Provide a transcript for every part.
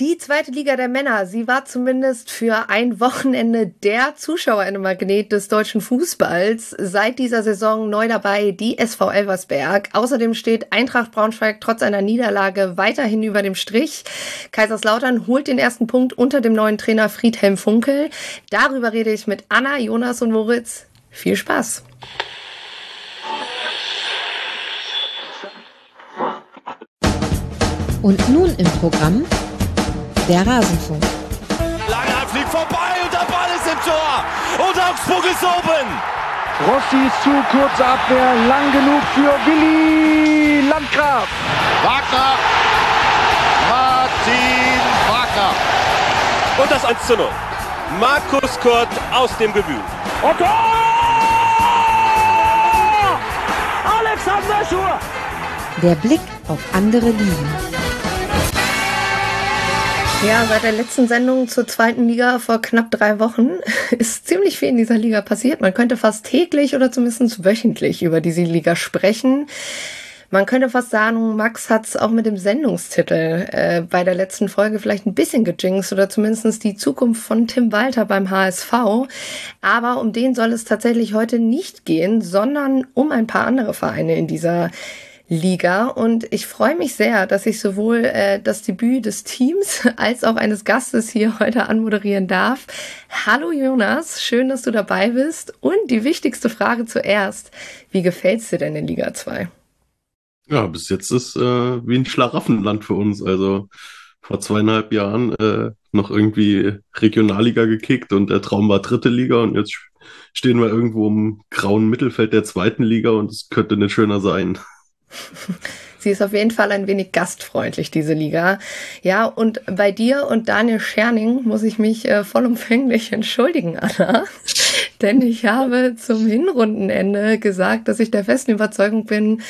Die zweite Liga der Männer, sie war zumindest für ein Wochenende der Zuschauermagnet des deutschen Fußballs. Seit dieser Saison neu dabei die SV Elversberg. Außerdem steht Eintracht Braunschweig trotz einer Niederlage weiterhin über dem Strich. Kaiserslautern holt den ersten Punkt unter dem neuen Trainer Friedhelm Funkel. Darüber rede ich mit Anna, Jonas und Moritz. Viel Spaß! Und nun im Programm der Rasenfunk. Langer fliegt vorbei und der Ball ist im Tor. Und Augsburg ist oben. Rossi ist zu, kurze Abwehr, lang genug für Willi Landgraf. Wagner. Martin Wagner. Und das 1 zu 0. Markus Kurt aus dem Gebühl. Und Tor! Alexander Schur. Der Blick auf andere Ligen. Ja, seit der letzten Sendung zur zweiten Liga vor knapp drei Wochen ist ziemlich viel in dieser Liga passiert. Man könnte fast täglich oder zumindest wöchentlich über diese Liga sprechen. Man könnte fast sagen, Max hat es auch mit dem Sendungstitel äh, bei der letzten Folge vielleicht ein bisschen gejinxt oder zumindest die Zukunft von Tim Walter beim HSV. Aber um den soll es tatsächlich heute nicht gehen, sondern um ein paar andere Vereine in dieser Liga. Und ich freue mich sehr, dass ich sowohl äh, das Debüt des Teams als auch eines Gastes hier heute anmoderieren darf. Hallo Jonas, schön, dass du dabei bist. Und die wichtigste Frage zuerst. Wie gefällt's dir denn in Liga 2? Ja, bis jetzt ist äh, wie ein Schlaraffenland für uns. Also vor zweieinhalb Jahren äh, noch irgendwie Regionalliga gekickt und der Traum war dritte Liga und jetzt stehen wir irgendwo im grauen Mittelfeld der zweiten Liga und es könnte nicht schöner sein. Sie ist auf jeden Fall ein wenig gastfreundlich, diese Liga. Ja, und bei dir und Daniel Scherning muss ich mich äh, vollumfänglich entschuldigen, Anna. Denn ich habe zum Hinrundenende gesagt, dass ich der festen Überzeugung bin,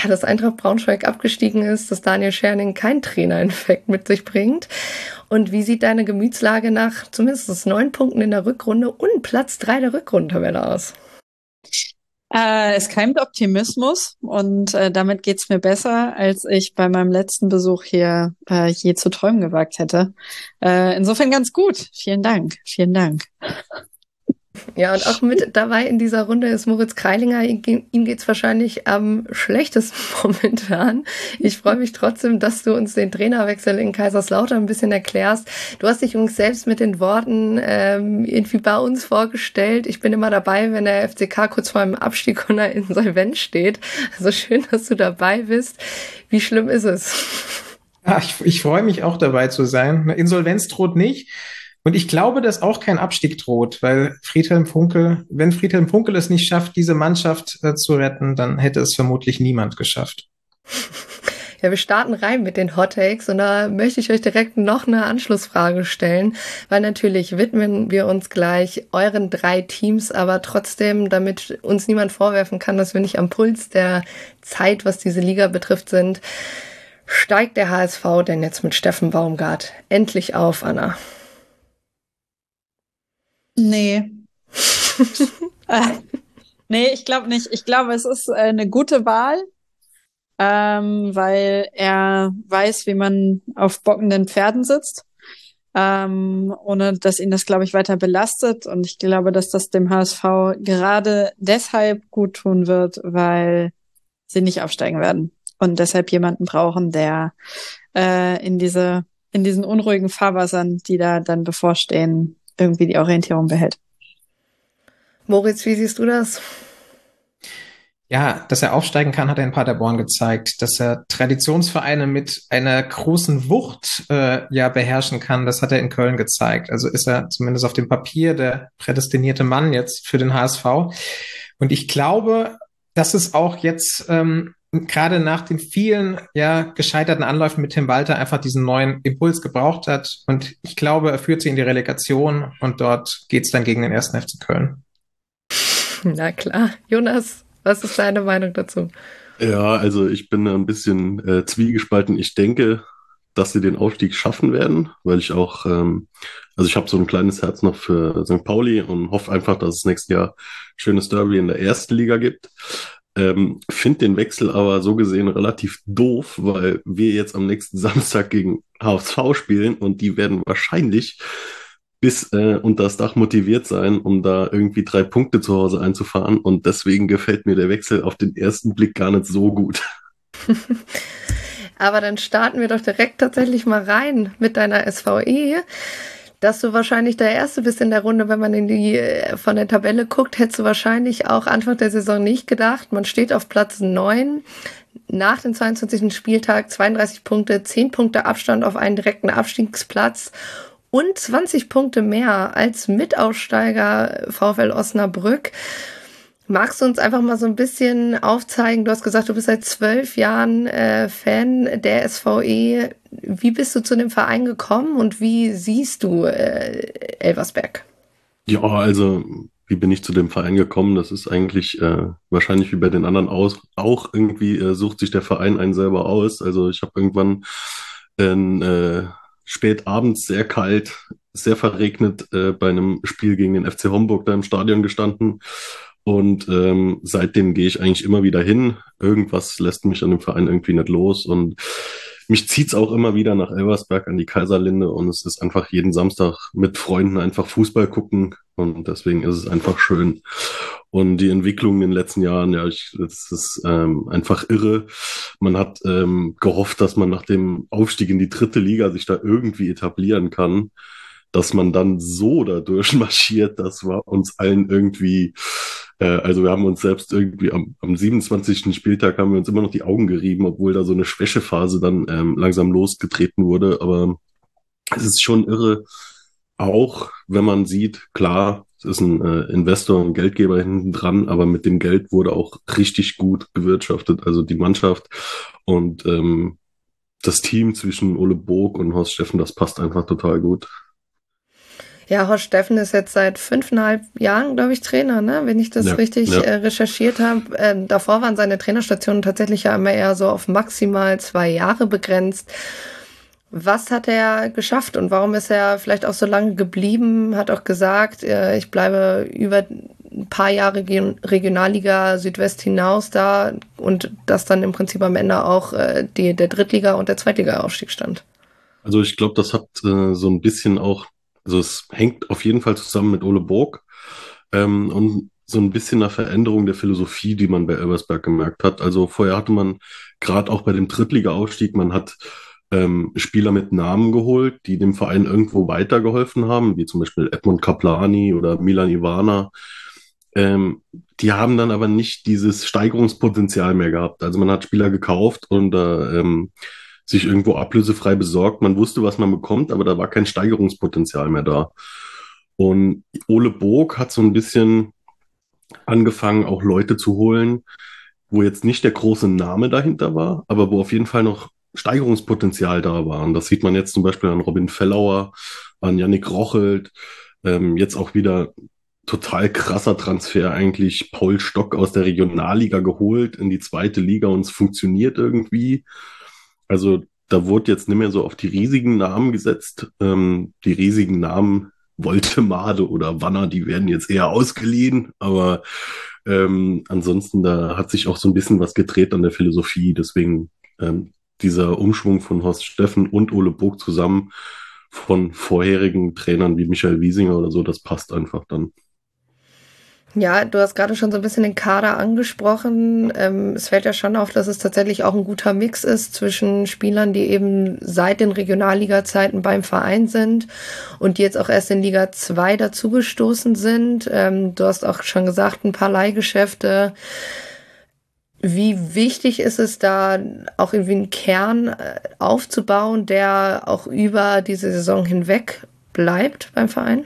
ja, dass Eintracht Braunschweig abgestiegen ist, dass Daniel Scherning kein Trainerinfekt mit sich bringt. Und wie sieht deine Gemütslage nach zumindest neun Punkten in der Rückrunde und Platz drei der Rückrundentabelle aus? Äh, es keimt Optimismus und äh, damit geht's mir besser, als ich bei meinem letzten Besuch hier äh, je zu träumen gewagt hätte. Äh, insofern ganz gut. Vielen Dank. Vielen Dank. Ja, und auch mit dabei in dieser Runde ist Moritz Kreilinger. Ihm geht's wahrscheinlich am schlechtesten momentan. Ich freue mich trotzdem, dass du uns den Trainerwechsel in Kaiserslautern ein bisschen erklärst. Du hast dich übrigens selbst mit den Worten ähm, irgendwie bei uns vorgestellt. Ich bin immer dabei, wenn der FCK kurz vor einem Abstieg oder Insolvenz steht. Also schön, dass du dabei bist. Wie schlimm ist es? Ja, ich, ich freue mich auch dabei zu sein. Insolvenz droht nicht. Und ich glaube, dass auch kein Abstieg droht, weil Friedhelm Funkel, wenn Friedhelm Funkel es nicht schafft, diese Mannschaft äh, zu retten, dann hätte es vermutlich niemand geschafft. Ja, wir starten rein mit den Hot Takes und da möchte ich euch direkt noch eine Anschlussfrage stellen, weil natürlich widmen wir uns gleich euren drei Teams, aber trotzdem, damit uns niemand vorwerfen kann, dass wir nicht am Puls der Zeit, was diese Liga betrifft, sind, steigt der HSV denn jetzt mit Steffen Baumgart endlich auf, Anna? Nee. äh, nee, ich glaube nicht. Ich glaube, es ist äh, eine gute Wahl, ähm, weil er weiß, wie man auf bockenden Pferden sitzt, ähm, ohne dass ihn das, glaube ich, weiter belastet. Und ich glaube, dass das dem HSV gerade deshalb gut tun wird, weil sie nicht aufsteigen werden und deshalb jemanden brauchen, der äh, in diese in diesen unruhigen Fahrwassern, die da dann bevorstehen, irgendwie die Orientierung behält. Moritz, wie siehst du das? Ja, dass er aufsteigen kann, hat er in Paderborn gezeigt. Dass er Traditionsvereine mit einer großen Wucht äh, ja beherrschen kann, das hat er in Köln gezeigt. Also ist er zumindest auf dem Papier der prädestinierte Mann jetzt für den HSV. Und ich glaube, dass es auch jetzt ähm, gerade nach den vielen ja gescheiterten Anläufen mit Tim Walter einfach diesen neuen Impuls gebraucht hat. Und ich glaube, er führt sie in die Relegation und dort geht's dann gegen den ersten FC Köln. Na klar. Jonas, was ist deine Meinung dazu? Ja, also ich bin ein bisschen äh, zwiegespalten. Ich denke, dass sie den Aufstieg schaffen werden, weil ich auch, ähm, also ich habe so ein kleines Herz noch für St. Pauli und hoffe einfach, dass es nächstes Jahr schönes Derby in der ersten Liga gibt. Ähm, Finde den Wechsel aber so gesehen relativ doof, weil wir jetzt am nächsten Samstag gegen HSV spielen und die werden wahrscheinlich bis äh, unter das Dach motiviert sein, um da irgendwie drei Punkte zu Hause einzufahren. Und deswegen gefällt mir der Wechsel auf den ersten Blick gar nicht so gut. Aber dann starten wir doch direkt tatsächlich mal rein mit deiner SVE. Dass du wahrscheinlich der Erste bist in der Runde, wenn man in die äh, von der Tabelle guckt, hättest du wahrscheinlich auch Anfang der Saison nicht gedacht. Man steht auf Platz 9 nach dem 22. Spieltag 32 Punkte, 10 Punkte Abstand auf einen direkten Abstiegsplatz und 20 Punkte mehr als Mitaussteiger VfL Osnabrück. Magst du uns einfach mal so ein bisschen aufzeigen? Du hast gesagt, du bist seit zwölf Jahren äh, Fan der SVE. Wie bist du zu dem Verein gekommen und wie siehst du äh, Elversberg? Ja, also wie bin ich zu dem Verein gekommen? Das ist eigentlich äh, wahrscheinlich wie bei den anderen aus, auch irgendwie äh, sucht sich der Verein einen selber aus. Also ich habe irgendwann in, äh, spät abends sehr kalt, sehr verregnet äh, bei einem Spiel gegen den FC Homburg da im Stadion gestanden und ähm, seitdem gehe ich eigentlich immer wieder hin. Irgendwas lässt mich an dem Verein irgendwie nicht los. Und mich zieht's auch immer wieder nach Elversberg an die Kaiserlinde. Und es ist einfach jeden Samstag mit Freunden einfach Fußball gucken. Und deswegen ist es einfach schön. Und die Entwicklung in den letzten Jahren, ja, ich, das ist ähm, einfach irre. Man hat ähm, gehofft, dass man nach dem Aufstieg in die dritte Liga sich da irgendwie etablieren kann dass man dann so da durchmarschiert, das war uns allen irgendwie, äh, also wir haben uns selbst irgendwie am, am 27. Spieltag haben wir uns immer noch die Augen gerieben, obwohl da so eine Schwächephase dann ähm, langsam losgetreten wurde. Aber es ist schon irre, auch wenn man sieht, klar, es ist ein äh, Investor, ein Geldgeber hinten dran, aber mit dem Geld wurde auch richtig gut gewirtschaftet, also die Mannschaft und ähm, das Team zwischen Ole Burg und Horst Steffen, das passt einfach total gut. Ja, Horst Steffen ist jetzt seit fünfeinhalb Jahren, glaube ich, Trainer, ne? wenn ich das ja, richtig ja. Äh, recherchiert habe. Ähm, davor waren seine Trainerstationen tatsächlich ja immer eher so auf maximal zwei Jahre begrenzt. Was hat er geschafft und warum ist er vielleicht auch so lange geblieben? Hat auch gesagt, äh, ich bleibe über ein paar Jahre Regionalliga Südwest hinaus da und das dann im Prinzip am Ende auch äh, die, der Drittliga- und der Zweitliga-Aufstieg stand. Also ich glaube, das hat äh, so ein bisschen auch also es hängt auf jeden Fall zusammen mit Ole Burg ähm, und so ein bisschen eine Veränderung der Philosophie, die man bei Elversberg gemerkt hat. Also vorher hatte man gerade auch bei dem Drittliga-Aufstieg, man hat ähm, Spieler mit Namen geholt, die dem Verein irgendwo weitergeholfen haben, wie zum Beispiel Edmund Kaplani oder Milan Ivana. Ähm, die haben dann aber nicht dieses Steigerungspotenzial mehr gehabt. Also man hat Spieler gekauft und äh, ähm, sich irgendwo ablösefrei besorgt. Man wusste, was man bekommt, aber da war kein Steigerungspotenzial mehr da. Und Ole Burg hat so ein bisschen angefangen, auch Leute zu holen, wo jetzt nicht der große Name dahinter war, aber wo auf jeden Fall noch Steigerungspotenzial da war. Und das sieht man jetzt zum Beispiel an Robin Fellauer, an Yannick Rochelt, ähm, jetzt auch wieder total krasser Transfer eigentlich Paul Stock aus der Regionalliga geholt in die zweite Liga und es funktioniert irgendwie. Also da wurde jetzt nicht mehr so auf die riesigen Namen gesetzt. Ähm, die riesigen Namen Voltemade oder Wanner, die werden jetzt eher ausgeliehen, aber ähm, ansonsten da hat sich auch so ein bisschen was gedreht an der Philosophie. Deswegen ähm, dieser Umschwung von Horst Steffen und Ole Burg zusammen von vorherigen Trainern wie Michael Wiesinger oder so, das passt einfach dann. Ja, du hast gerade schon so ein bisschen den Kader angesprochen. Ähm, es fällt ja schon auf, dass es tatsächlich auch ein guter Mix ist zwischen Spielern, die eben seit den Regionalliga-Zeiten beim Verein sind und die jetzt auch erst in Liga 2 dazugestoßen sind. Ähm, du hast auch schon gesagt, ein paar Leihgeschäfte. Wie wichtig ist es da auch irgendwie einen Kern äh, aufzubauen, der auch über diese Saison hinweg bleibt beim Verein?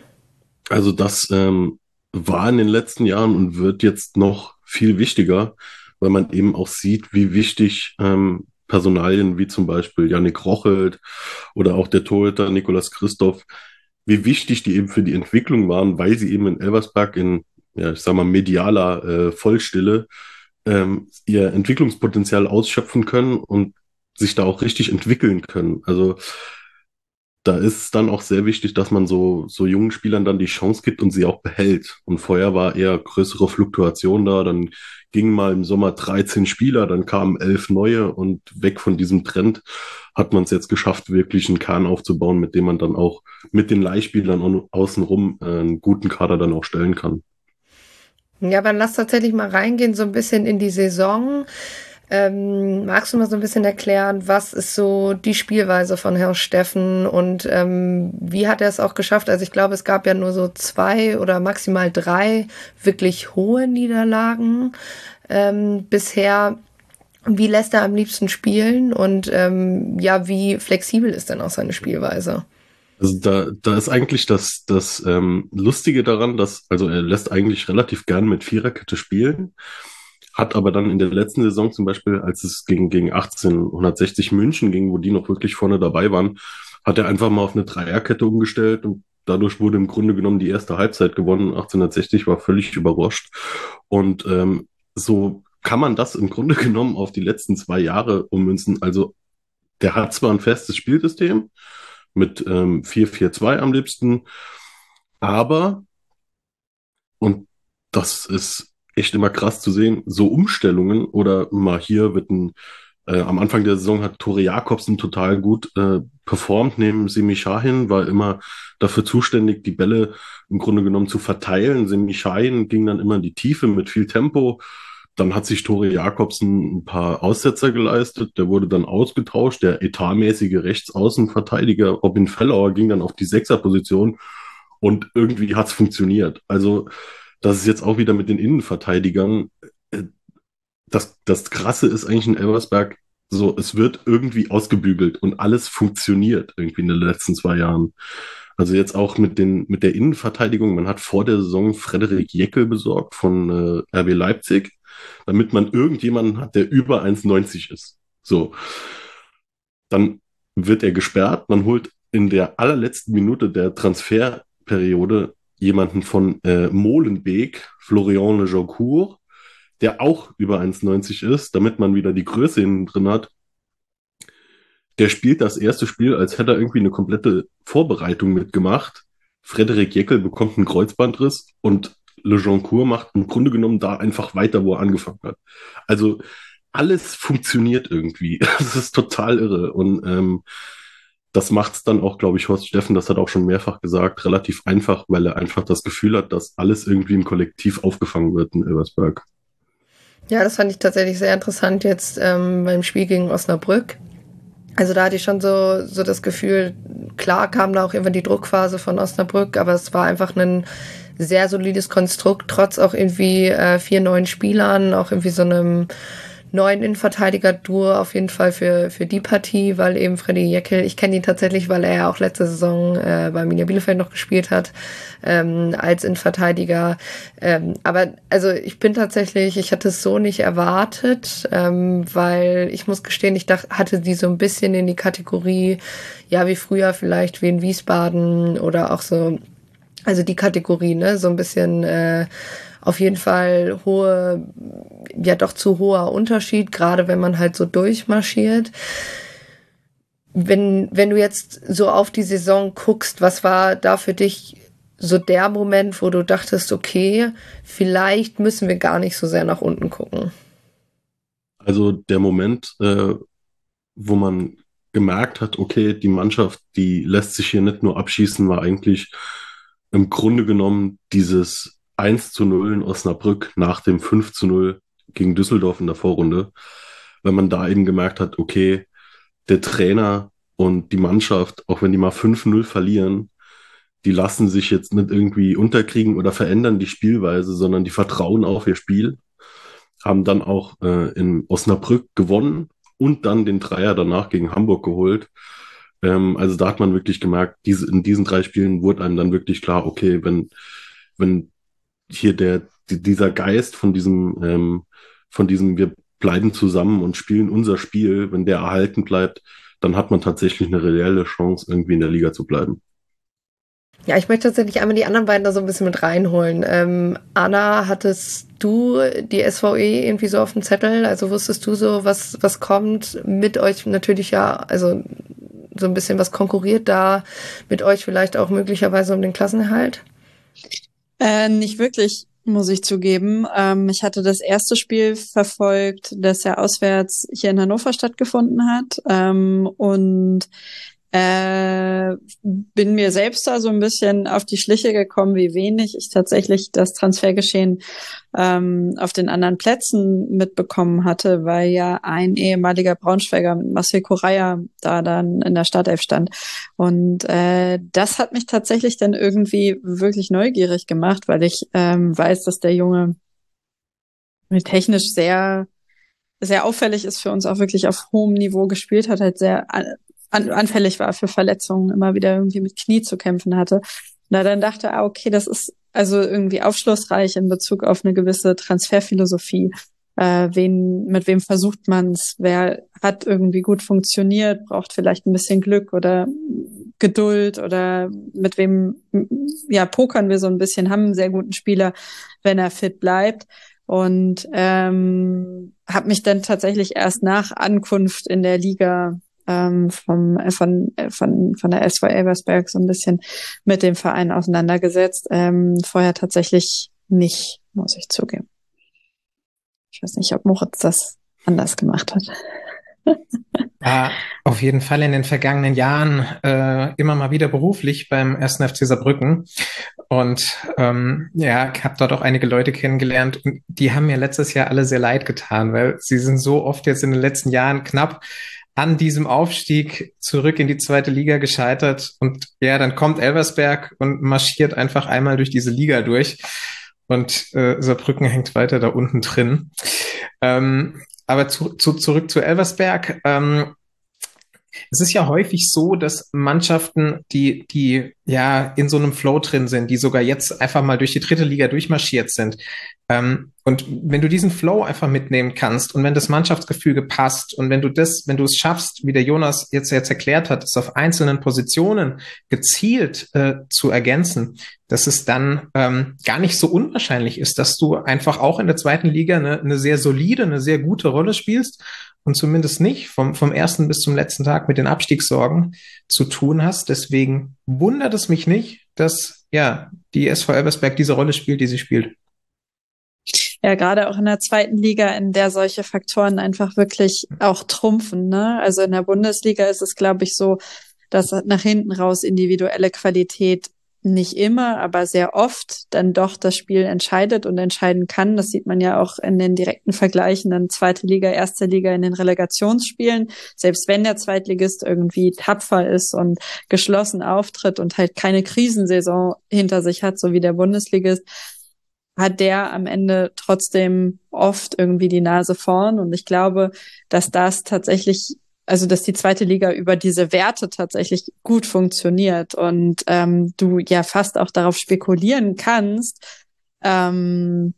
Also das ähm, war in den letzten Jahren und wird jetzt noch viel wichtiger, weil man eben auch sieht, wie wichtig ähm, Personalien wie zum Beispiel Yannick Rochelt oder auch der Torhüter Nikolas Christoph, wie wichtig die eben für die Entwicklung waren, weil sie eben in Elversberg in, ja, ich sag mal, medialer äh, Vollstille ähm, ihr Entwicklungspotenzial ausschöpfen können und sich da auch richtig entwickeln können. Also da ist es dann auch sehr wichtig, dass man so, so jungen Spielern dann die Chance gibt und sie auch behält. Und vorher war eher größere Fluktuation da. Dann gingen mal im Sommer 13 Spieler, dann kamen elf neue und weg von diesem Trend hat man es jetzt geschafft, wirklich einen Kern aufzubauen, mit dem man dann auch mit den Leihspielern außenrum äh, einen guten Kader dann auch stellen kann. Ja, dann lass tatsächlich mal reingehen, so ein bisschen in die Saison. Ähm, magst du mal so ein bisschen erklären, was ist so die Spielweise von Herrn Steffen und ähm, wie hat er es auch geschafft? Also ich glaube, es gab ja nur so zwei oder maximal drei wirklich hohe Niederlagen ähm, bisher. Wie lässt er am liebsten spielen und ähm, ja, wie flexibel ist denn auch seine Spielweise? Also da, da ist eigentlich das, das ähm, Lustige daran, dass, also er lässt eigentlich relativ gern mit Viererkette spielen hat aber dann in der letzten Saison zum Beispiel, als es gegen, gegen 1860 München ging, wo die noch wirklich vorne dabei waren, hat er einfach mal auf eine Dreierkette umgestellt und dadurch wurde im Grunde genommen die erste Halbzeit gewonnen. 1860 war völlig überrascht. Und ähm, so kann man das im Grunde genommen auf die letzten zwei Jahre ummünzen. Also der hat zwar ein festes Spielsystem mit ähm, 4-4-2 am liebsten, aber, und das ist echt immer krass zu sehen, so Umstellungen oder mal hier wird ein, äh, am Anfang der Saison hat Tore Jakobsen total gut äh, performt neben Semi Shahin, war immer dafür zuständig, die Bälle im Grunde genommen zu verteilen. Semi Shahin ging dann immer in die Tiefe mit viel Tempo. Dann hat sich Tore Jakobsen ein paar Aussetzer geleistet. Der wurde dann ausgetauscht. Der etatmäßige Rechtsaußenverteidiger Robin Fellauer ging dann auf die Sechserposition und irgendwie hat's funktioniert. Also das ist jetzt auch wieder mit den Innenverteidigern. Äh, das, das Krasse ist eigentlich in Elversberg, so, es wird irgendwie ausgebügelt und alles funktioniert irgendwie in den letzten zwei Jahren. Also jetzt auch mit den, mit der Innenverteidigung. Man hat vor der Saison Frederik Jeckel besorgt von äh, RB Leipzig, damit man irgendjemanden hat, der über 1,90 ist. So. Dann wird er gesperrt. Man holt in der allerletzten Minute der Transferperiode jemanden von äh, Molenbeek, Florian Le Joncourt, der auch über 1,90 ist, damit man wieder die Größe hinten drin hat. Der spielt das erste Spiel, als hätte er irgendwie eine komplette Vorbereitung mitgemacht. Frederik Jeckel bekommt einen Kreuzbandriss und Le Joncourt macht im Grunde genommen da einfach weiter, wo er angefangen hat. Also alles funktioniert irgendwie. Das ist total irre. Und ähm, das macht es dann auch, glaube ich, Horst Steffen, das hat auch schon mehrfach gesagt, relativ einfach, weil er einfach das Gefühl hat, dass alles irgendwie im Kollektiv aufgefangen wird in Elversberg. Ja, das fand ich tatsächlich sehr interessant jetzt ähm, beim Spiel gegen Osnabrück. Also da hatte ich schon so, so das Gefühl, klar kam da auch irgendwann die Druckphase von Osnabrück, aber es war einfach ein sehr solides Konstrukt, trotz auch irgendwie äh, vier neuen Spielern, auch irgendwie so einem neuen Innenverteidiger-Duo auf jeden Fall für, für die Partie, weil eben Freddy Jeckel, ich kenne ihn tatsächlich, weil er ja auch letzte Saison äh, bei Minia Bielefeld noch gespielt hat, ähm, als Innenverteidiger. Ähm, aber also ich bin tatsächlich, ich hatte es so nicht erwartet, ähm, weil ich muss gestehen, ich dachte, hatte die so ein bisschen in die Kategorie, ja, wie früher vielleicht wie in Wiesbaden oder auch so, also die Kategorie, ne, so ein bisschen äh, auf jeden Fall hohe, ja doch zu hoher Unterschied, gerade wenn man halt so durchmarschiert. Wenn, wenn du jetzt so auf die Saison guckst, was war da für dich so der Moment, wo du dachtest, okay, vielleicht müssen wir gar nicht so sehr nach unten gucken? Also der Moment, äh, wo man gemerkt hat, okay, die Mannschaft, die lässt sich hier nicht nur abschießen, war eigentlich im Grunde genommen dieses 1 zu 0 in Osnabrück nach dem 5 zu 0 gegen Düsseldorf in der Vorrunde, wenn man da eben gemerkt hat, okay, der Trainer und die Mannschaft, auch wenn die mal 5-0 verlieren, die lassen sich jetzt nicht irgendwie unterkriegen oder verändern die Spielweise, sondern die vertrauen auf ihr Spiel, haben dann auch äh, in Osnabrück gewonnen und dann den Dreier danach gegen Hamburg geholt. Ähm, also da hat man wirklich gemerkt, diese, in diesen drei Spielen wurde einem dann wirklich klar, okay, wenn, wenn hier der, dieser Geist von diesem, ähm, von diesem, wir bleiben zusammen und spielen unser Spiel, wenn der erhalten bleibt, dann hat man tatsächlich eine reelle Chance, irgendwie in der Liga zu bleiben. Ja, ich möchte tatsächlich einmal die anderen beiden da so ein bisschen mit reinholen. Ähm, Anna, hattest du die SVE irgendwie so auf dem Zettel? Also wusstest du so, was, was kommt mit euch natürlich ja, also so ein bisschen was konkurriert da mit euch vielleicht auch möglicherweise um den Klassenerhalt? Äh, nicht wirklich, muss ich zugeben. Ähm, ich hatte das erste Spiel verfolgt, das ja auswärts hier in Hannover stattgefunden hat. Ähm, und äh, bin mir selbst da so ein bisschen auf die Schliche gekommen, wie wenig ich tatsächlich das Transfergeschehen ähm, auf den anderen Plätzen mitbekommen hatte, weil ja ein ehemaliger Braunschweiger mit Marcel Correa da dann in der Startelf stand. Und äh, das hat mich tatsächlich dann irgendwie wirklich neugierig gemacht, weil ich ähm, weiß, dass der Junge technisch sehr sehr auffällig ist für uns auch wirklich auf hohem Niveau gespielt hat, halt sehr an, anfällig war für Verletzungen, immer wieder irgendwie mit Knie zu kämpfen hatte. Na, dann dachte, ah, okay, das ist also irgendwie aufschlussreich in Bezug auf eine gewisse Transferphilosophie. Äh, wen, mit wem versucht man's? Wer hat irgendwie gut funktioniert? Braucht vielleicht ein bisschen Glück oder Geduld oder mit wem, ja, pokern wir so ein bisschen, haben einen sehr guten Spieler, wenn er fit bleibt. Und ähm, habe mich dann tatsächlich erst nach Ankunft in der Liga ähm, vom, äh, von, äh, von, von der SV Elversberg so ein bisschen mit dem Verein auseinandergesetzt. Ähm, vorher tatsächlich nicht, muss ich zugeben. Ich weiß nicht, ob Moritz das anders gemacht hat. Ja, auf jeden Fall in den vergangenen Jahren äh, immer mal wieder beruflich beim 1. FC Saarbrücken und ähm, ja, habe dort auch einige Leute kennengelernt und die haben mir letztes Jahr alle sehr leid getan, weil sie sind so oft jetzt in den letzten Jahren knapp an diesem Aufstieg zurück in die zweite Liga gescheitert. Und ja, dann kommt Elversberg und marschiert einfach einmal durch diese Liga durch. Und äh, Saarbrücken hängt weiter da unten drin. Ähm, aber zu, zu, zurück zu Elversberg. Ähm, es ist ja häufig so, dass Mannschaften, die, die ja in so einem Flow drin sind, die sogar jetzt einfach mal durch die dritte Liga durchmarschiert sind. Ähm, und wenn du diesen Flow einfach mitnehmen kannst und wenn das Mannschaftsgefüge passt und wenn du das, wenn du es schaffst, wie der Jonas jetzt jetzt erklärt hat, es auf einzelnen Positionen gezielt äh, zu ergänzen, dass es dann ähm, gar nicht so unwahrscheinlich ist, dass du einfach auch in der zweiten Liga eine, eine sehr solide, eine sehr gute Rolle spielst und zumindest nicht vom, vom ersten bis zum letzten Tag mit den Abstiegssorgen zu tun hast. Deswegen wundert es mich nicht, dass ja die SV Elversberg diese Rolle spielt, die sie spielt. Ja, gerade auch in der zweiten Liga, in der solche Faktoren einfach wirklich auch trumpfen. Ne? Also in der Bundesliga ist es, glaube ich, so, dass nach hinten raus individuelle Qualität nicht immer, aber sehr oft dann doch das Spiel entscheidet und entscheiden kann. Das sieht man ja auch in den direkten Vergleichen dann zweite Liga, erste Liga in den Relegationsspielen. Selbst wenn der Zweitligist irgendwie tapfer ist und geschlossen auftritt und halt keine Krisensaison hinter sich hat, so wie der Bundesligist, hat der am Ende trotzdem oft irgendwie die Nase vorn. Und ich glaube, dass das tatsächlich also dass die zweite Liga über diese Werte tatsächlich gut funktioniert und ähm, du ja fast auch darauf spekulieren kannst, ähm,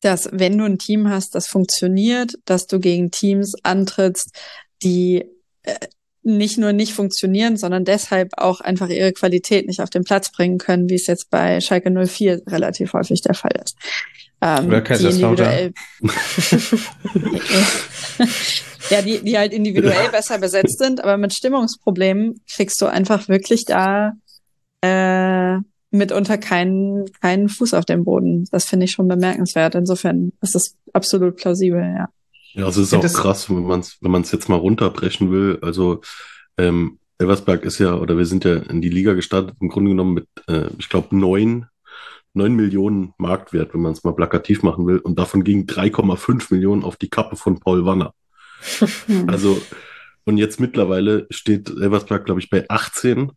dass wenn du ein Team hast, das funktioniert, dass du gegen Teams antrittst, die äh, nicht nur nicht funktionieren, sondern deshalb auch einfach ihre Qualität nicht auf den Platz bringen können, wie es jetzt bei Schalke 04 relativ häufig der Fall ist. Ähm, Oder Kaiserslautern. ja, die, die halt individuell besser besetzt sind, aber mit Stimmungsproblemen kriegst du einfach wirklich da äh, mitunter keinen, keinen Fuß auf dem Boden. Das finde ich schon bemerkenswert. Insofern ist das absolut plausibel, ja. Ja, es ist auch krass, wenn man es wenn man's jetzt mal runterbrechen will. Also ähm, Elversberg ist ja, oder wir sind ja in die Liga gestartet, im Grunde genommen mit, äh, ich glaube, neun, neun Millionen Marktwert, wenn man es mal plakativ machen will. Und davon gingen 3,5 Millionen auf die Kappe von Paul Wanner. also, und jetzt mittlerweile steht Elversberg, glaube ich, bei 18,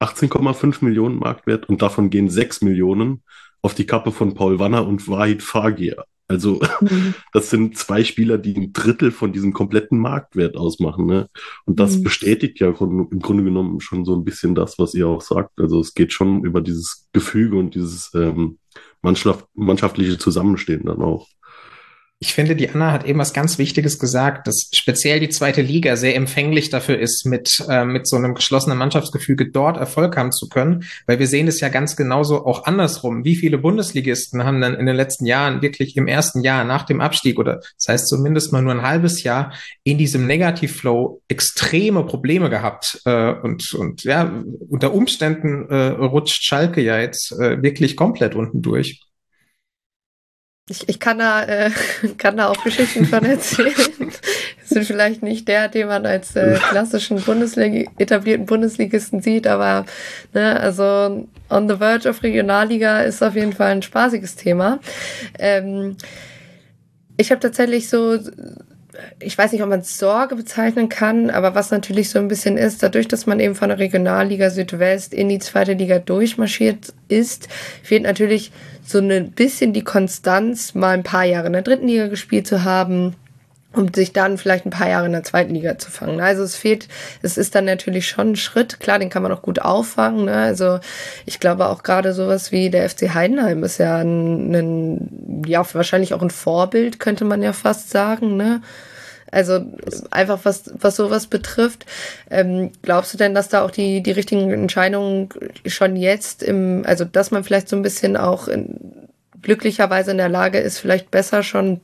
18,5 Millionen Marktwert und davon gehen 6 Millionen auf die Kappe von Paul Wanner und Wahid Fagir. Also, mhm. das sind zwei Spieler, die ein Drittel von diesem kompletten Marktwert ausmachen. Ne? Und das mhm. bestätigt ja im Grunde genommen schon so ein bisschen das, was ihr auch sagt. Also, es geht schon über dieses Gefüge und dieses ähm, Mannschaft, mannschaftliche Zusammenstehen dann auch. Ich finde, die Anna hat eben was ganz Wichtiges gesagt, dass speziell die zweite Liga sehr empfänglich dafür ist, mit, äh, mit so einem geschlossenen Mannschaftsgefüge dort Erfolg haben zu können, weil wir sehen es ja ganz genauso auch andersrum. Wie viele Bundesligisten haben dann in den letzten Jahren wirklich im ersten Jahr nach dem Abstieg oder das heißt zumindest mal nur ein halbes Jahr in diesem Negativflow extreme Probleme gehabt äh, und, und ja, unter Umständen äh, rutscht Schalke ja jetzt äh, wirklich komplett unten durch. Ich, ich kann da äh, kann da auch Geschichten von erzählen. sind vielleicht nicht der, den man als äh, klassischen Bundesliga etablierten Bundesligisten sieht, aber ne, also on the verge of Regionalliga ist auf jeden Fall ein spaßiges Thema. Ähm, ich habe tatsächlich so ich weiß nicht, ob man Sorge bezeichnen kann, aber was natürlich so ein bisschen ist, dadurch, dass man eben von der Regionalliga Südwest in die zweite Liga durchmarschiert ist, fehlt natürlich so ein bisschen die Konstanz, mal ein paar Jahre in der dritten Liga gespielt zu haben, um sich dann vielleicht ein paar Jahre in der zweiten Liga zu fangen. Also es fehlt, es ist dann natürlich schon ein Schritt, klar, den kann man auch gut auffangen. Ne? Also ich glaube auch gerade sowas wie der FC Heidenheim ist ja ein, ein, ja wahrscheinlich auch ein Vorbild, könnte man ja fast sagen. Ne? Also einfach was, was sowas betrifft. Ähm, glaubst du denn, dass da auch die, die richtigen Entscheidungen schon jetzt im, also dass man vielleicht so ein bisschen auch in, glücklicherweise in der Lage ist, vielleicht besser schon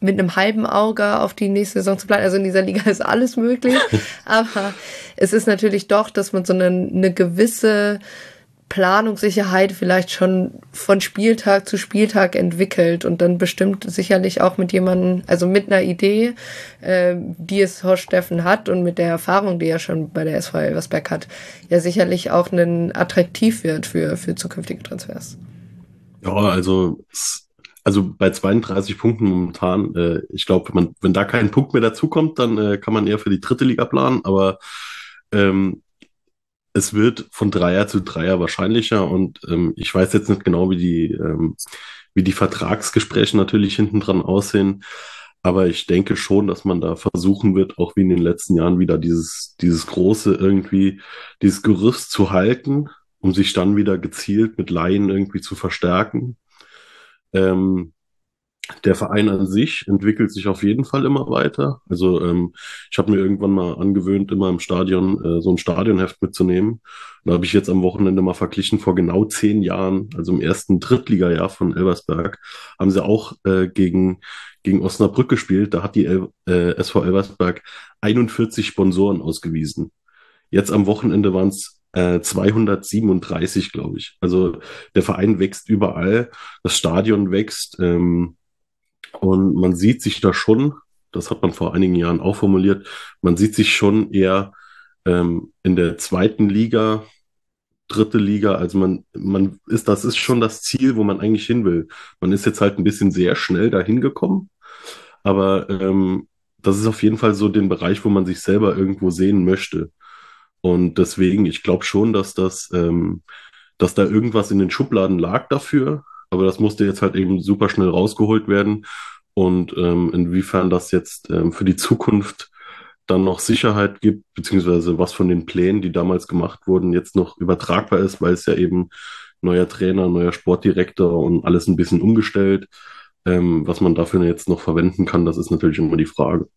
mit einem halben Auge auf die nächste Saison zu planen. Also in dieser Liga ist alles möglich. aber es ist natürlich doch, dass man so eine, eine gewisse Planungssicherheit vielleicht schon von Spieltag zu Spieltag entwickelt und dann bestimmt sicherlich auch mit jemandem, also mit einer Idee, äh, die es Horst Steffen hat und mit der Erfahrung, die er schon bei der SV Elversberg hat, ja sicherlich auch ein attraktiv wird für, für zukünftige Transfers. Ja, also also bei 32 Punkten momentan, äh, ich glaube, wenn, wenn da kein Punkt mehr dazukommt, dann äh, kann man eher für die dritte Liga planen, aber ähm, es wird von Dreier zu Dreier wahrscheinlicher und ähm, ich weiß jetzt nicht genau, wie die, ähm, wie die Vertragsgespräche natürlich hinten dran aussehen. Aber ich denke schon, dass man da versuchen wird, auch wie in den letzten Jahren wieder dieses, dieses große irgendwie, dieses Gerüst zu halten, um sich dann wieder gezielt mit Laien irgendwie zu verstärken. Ähm, der Verein an sich entwickelt sich auf jeden Fall immer weiter. Also ähm, ich habe mir irgendwann mal angewöhnt, immer im Stadion äh, so ein Stadionheft mitzunehmen. Da habe ich jetzt am Wochenende mal verglichen, vor genau zehn Jahren, also im ersten Drittligajahr von Elversberg, haben sie auch äh, gegen, gegen Osnabrück gespielt. Da hat die El äh, SV Elversberg 41 Sponsoren ausgewiesen. Jetzt am Wochenende waren es äh, 237, glaube ich. Also der Verein wächst überall, das Stadion wächst. Ähm, und man sieht sich da schon, das hat man vor einigen Jahren auch formuliert, man sieht sich schon eher ähm, in der zweiten Liga, dritte Liga. Also man, man ist, das ist schon das Ziel, wo man eigentlich hin will. Man ist jetzt halt ein bisschen sehr schnell dahin gekommen, aber ähm, das ist auf jeden Fall so den Bereich, wo man sich selber irgendwo sehen möchte. Und deswegen, ich glaube schon, dass das, ähm, dass da irgendwas in den Schubladen lag dafür, aber das musste jetzt halt eben super schnell rausgeholt werden. Und ähm, inwiefern das jetzt ähm, für die Zukunft dann noch Sicherheit gibt, beziehungsweise was von den Plänen, die damals gemacht wurden, jetzt noch übertragbar ist, weil es ja eben neuer Trainer, neuer Sportdirektor und alles ein bisschen umgestellt. Ähm, was man dafür jetzt noch verwenden kann, das ist natürlich immer die Frage.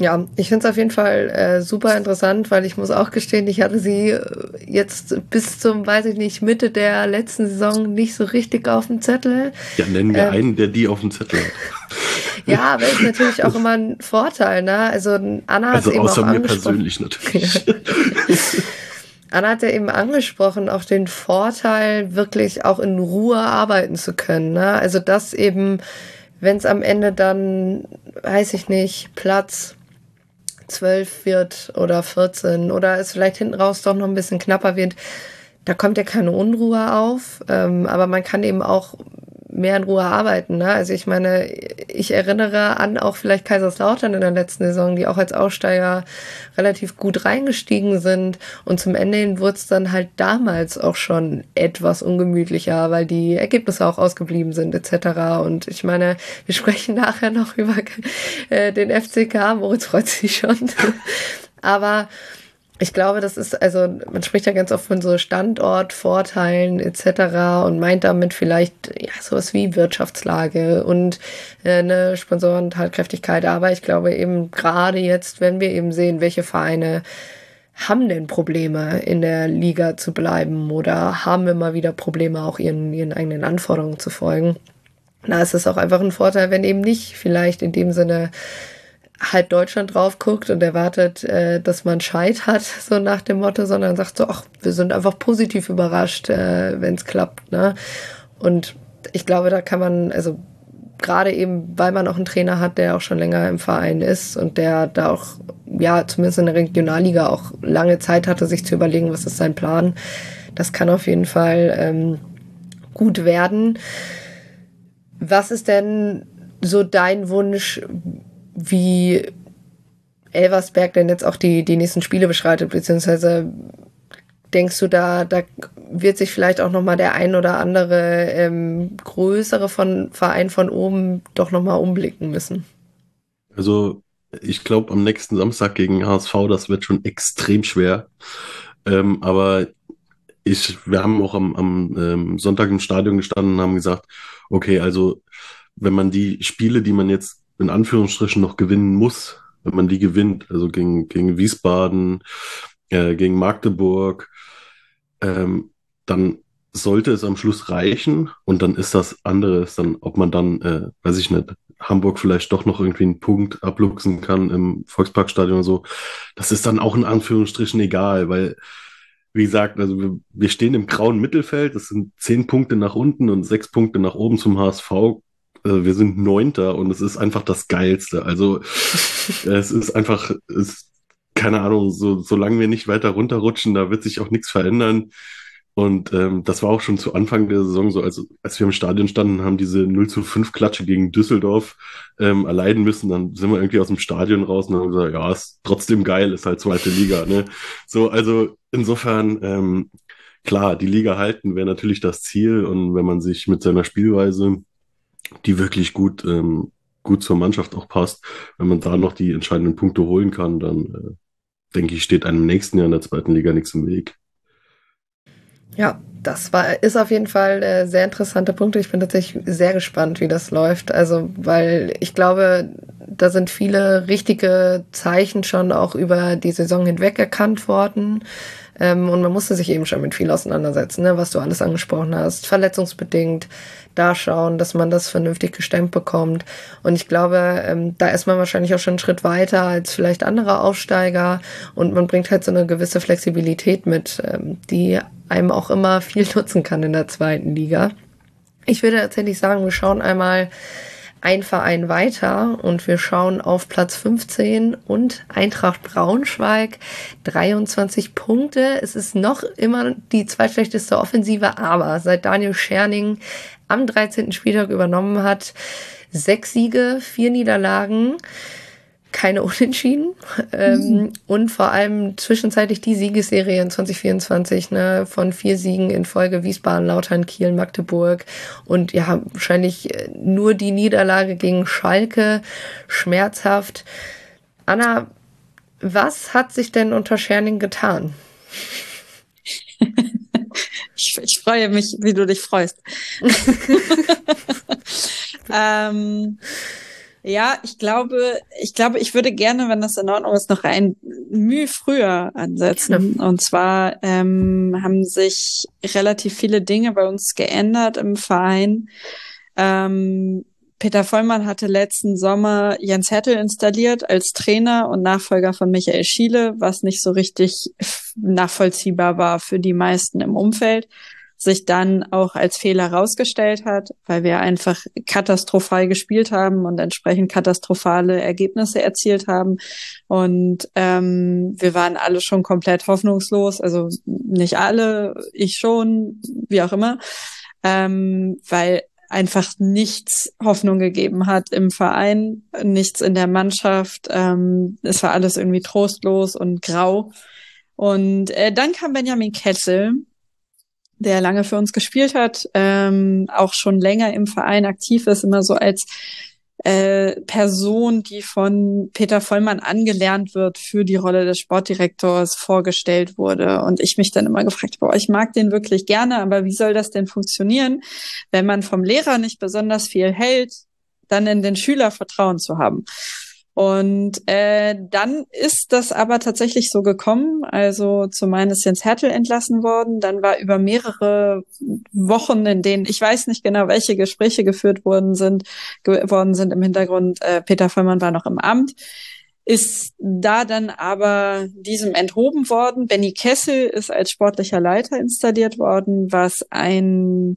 Ja, ich finde es auf jeden Fall äh, super interessant, weil ich muss auch gestehen, ich hatte sie äh, jetzt bis zum, weiß ich nicht, Mitte der letzten Saison nicht so richtig auf dem Zettel. Ja, nennen wir ähm, einen, der die auf dem Zettel hat. ja, aber ist natürlich auch immer ein Vorteil, ne? Also Anna hat also eben außer auch mir persönlich natürlich. Anna hat ja eben angesprochen, auch den Vorteil, wirklich auch in Ruhe arbeiten zu können. Ne? Also das eben, wenn es am Ende dann, weiß ich nicht, Platz 12 wird oder 14 oder es vielleicht hinten raus doch noch ein bisschen knapper wird, da kommt ja keine Unruhe auf. Ähm, aber man kann eben auch mehr in Ruhe arbeiten. Ne? Also ich meine, ich erinnere an auch vielleicht Kaiserslautern in der letzten Saison, die auch als Aussteiger relativ gut reingestiegen sind. Und zum Ende hin wurde es dann halt damals auch schon etwas ungemütlicher, weil die Ergebnisse auch ausgeblieben sind etc. Und ich meine, wir sprechen nachher noch über äh, den FCK. Moritz freut sich schon. Aber ich glaube, das ist, also man spricht ja ganz oft von so Standortvorteilen etc. und meint damit vielleicht ja sowas wie Wirtschaftslage und äh, eine Sponsorentatkräftigkeit. Aber ich glaube eben gerade jetzt, wenn wir eben sehen, welche Vereine haben denn Probleme in der Liga zu bleiben oder haben immer wieder Probleme, auch ihren, ihren eigenen Anforderungen zu folgen. Da ist es auch einfach ein Vorteil, wenn eben nicht vielleicht in dem Sinne halb Deutschland drauf guckt und erwartet, äh, dass man Scheit hat, so nach dem Motto, sondern sagt so, ach, wir sind einfach positiv überrascht, äh, wenn es klappt. Ne? Und ich glaube, da kann man, also gerade eben, weil man auch einen Trainer hat, der auch schon länger im Verein ist und der da auch, ja, zumindest in der Regionalliga auch lange Zeit hatte, sich zu überlegen, was ist sein Plan. Das kann auf jeden Fall ähm, gut werden. Was ist denn so dein Wunsch, wie Elversberg denn jetzt auch die, die nächsten Spiele beschreitet, beziehungsweise denkst du da, da wird sich vielleicht auch nochmal der ein oder andere ähm, größere von, Verein von oben doch nochmal umblicken müssen? Also ich glaube am nächsten Samstag gegen HSV, das wird schon extrem schwer. Ähm, aber ich, wir haben auch am, am ähm, Sonntag im Stadion gestanden und haben gesagt, okay, also wenn man die Spiele, die man jetzt in Anführungsstrichen noch gewinnen muss, wenn man die gewinnt, also gegen, gegen Wiesbaden, äh, gegen Magdeburg, ähm, dann sollte es am Schluss reichen und dann ist das andere, dann, ob man dann, äh, weiß ich nicht, Hamburg vielleicht doch noch irgendwie einen Punkt abluchsen kann im Volksparkstadion oder so. Das ist dann auch in Anführungsstrichen egal, weil, wie gesagt, also wir, wir stehen im grauen Mittelfeld, das sind zehn Punkte nach unten und sechs Punkte nach oben zum HSV wir sind Neunter und es ist einfach das Geilste. Also es ist einfach, es, keine Ahnung, so, solange wir nicht weiter runterrutschen, da wird sich auch nichts verändern. Und ähm, das war auch schon zu Anfang der Saison so, als, als wir im Stadion standen, haben diese 0 zu 5 Klatsche gegen Düsseldorf ähm, erleiden müssen. Dann sind wir irgendwie aus dem Stadion raus und haben gesagt, ja, ist trotzdem geil, ist halt zweite Liga. Ne? So, also insofern, ähm, klar, die Liga halten wäre natürlich das Ziel. Und wenn man sich mit seiner Spielweise die wirklich gut, ähm, gut zur Mannschaft auch passt. Wenn man da noch die entscheidenden Punkte holen kann, dann äh, denke ich, steht einem nächsten Jahr in der zweiten Liga nichts im Weg. Ja, das war, ist auf jeden Fall äh, sehr interessante Punkte. Ich bin tatsächlich sehr gespannt, wie das läuft. Also, weil ich glaube, da sind viele richtige Zeichen schon auch über die Saison hinweg erkannt worden. Ähm, und man musste sich eben schon mit viel auseinandersetzen, ne, was du alles angesprochen hast. Verletzungsbedingt, da schauen, dass man das vernünftig gestemmt bekommt. Und ich glaube, ähm, da ist man wahrscheinlich auch schon einen Schritt weiter als vielleicht andere Aufsteiger und man bringt halt so eine gewisse Flexibilität mit, ähm, die einem auch immer viel nutzen kann in der zweiten Liga. Ich würde tatsächlich sagen, wir schauen einmal ein Verein weiter und wir schauen auf Platz 15 und Eintracht Braunschweig 23 Punkte. Es ist noch immer die zweitschlechteste Offensive, aber seit Daniel Scherning am 13. Spieltag übernommen hat, sechs Siege, vier Niederlagen keine Unentschieden ähm, mhm. und vor allem zwischenzeitlich die Siegesserie in 2024 ne, von vier Siegen in Folge Wiesbaden, Lautern, Kiel, Magdeburg und ja wahrscheinlich äh, nur die Niederlage gegen Schalke schmerzhaft. Anna, was hat sich denn unter Scherning getan? ich, ich freue mich, wie du dich freust. ähm, ja, ich glaube, ich glaube, ich würde gerne, wenn das in Ordnung ist, noch ein Mühe früher ansetzen. Ja. Und zwar ähm, haben sich relativ viele Dinge bei uns geändert im Verein. Ähm, Peter Vollmann hatte letzten Sommer Jens Hertel installiert als Trainer und Nachfolger von Michael Schiele, was nicht so richtig nachvollziehbar war für die meisten im Umfeld sich dann auch als Fehler herausgestellt hat, weil wir einfach katastrophal gespielt haben und entsprechend katastrophale Ergebnisse erzielt haben. Und ähm, wir waren alle schon komplett hoffnungslos, also nicht alle, ich schon, wie auch immer, ähm, weil einfach nichts Hoffnung gegeben hat im Verein, nichts in der Mannschaft. Ähm, es war alles irgendwie trostlos und grau. Und äh, dann kam Benjamin Kessel, der lange für uns gespielt hat, ähm, auch schon länger im Verein aktiv ist, immer so als äh, Person, die von Peter Vollmann angelernt wird für die Rolle des Sportdirektors vorgestellt wurde. Und ich mich dann immer gefragt habe, ich mag den wirklich gerne, aber wie soll das denn funktionieren, wenn man vom Lehrer nicht besonders viel hält, dann in den Schüler Vertrauen zu haben? Und äh, dann ist das aber tatsächlich so gekommen. Also zum einen ist Jens Hertel entlassen worden. Dann war über mehrere Wochen, in denen ich weiß nicht genau, welche Gespräche geführt worden sind, geworden sind im Hintergrund. Äh, Peter Vollmann war noch im Amt ist da dann aber diesem enthoben worden. Benny Kessel ist als sportlicher Leiter installiert worden, was ein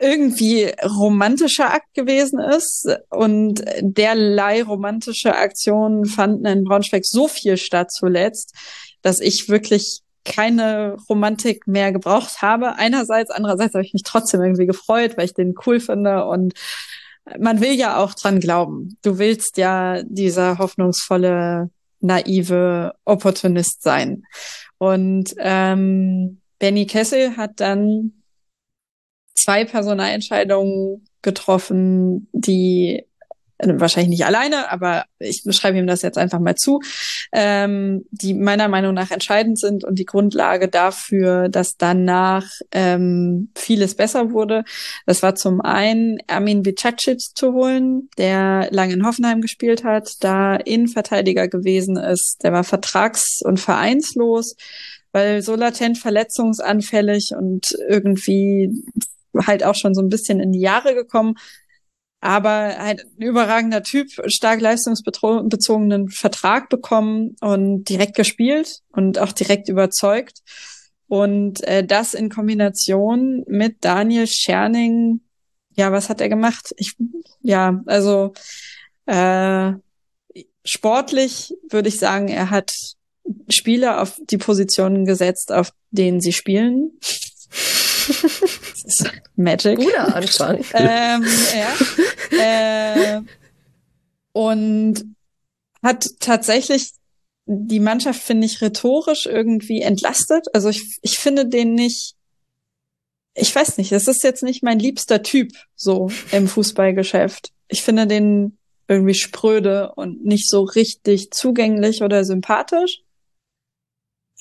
irgendwie romantischer Akt gewesen ist. Und derlei romantische Aktionen fanden in Braunschweig so viel statt zuletzt, dass ich wirklich keine Romantik mehr gebraucht habe. Einerseits, andererseits habe ich mich trotzdem irgendwie gefreut, weil ich den cool finde und man will ja auch dran glauben. Du willst ja dieser hoffnungsvolle, naive Opportunist sein. Und ähm, Benny Kessel hat dann zwei Personalentscheidungen getroffen, die äh, wahrscheinlich nicht alleine, aber ich beschreibe ihm das jetzt einfach mal zu, ähm, die meiner Meinung nach entscheidend sind und die Grundlage dafür, dass danach ähm, vieles besser wurde. Das war zum einen Ermin Bicacic zu holen, der lange in Hoffenheim gespielt hat, da Innenverteidiger gewesen ist, der war vertrags- und vereinslos, weil so latent verletzungsanfällig und irgendwie halt auch schon so ein bisschen in die Jahre gekommen. Aber halt ein überragender Typ, stark leistungsbezogenen Vertrag bekommen und direkt gespielt und auch direkt überzeugt. Und äh, das in Kombination mit Daniel Scherning, ja, was hat er gemacht? Ich, ja, also äh, sportlich würde ich sagen, er hat Spieler auf die Positionen gesetzt, auf denen sie spielen. Magic. Guter Anfang. ähm, ja. äh, und hat tatsächlich die Mannschaft, finde ich, rhetorisch irgendwie entlastet. Also ich, ich finde den nicht, ich weiß nicht, es ist jetzt nicht mein liebster Typ so im Fußballgeschäft. Ich finde den irgendwie spröde und nicht so richtig zugänglich oder sympathisch.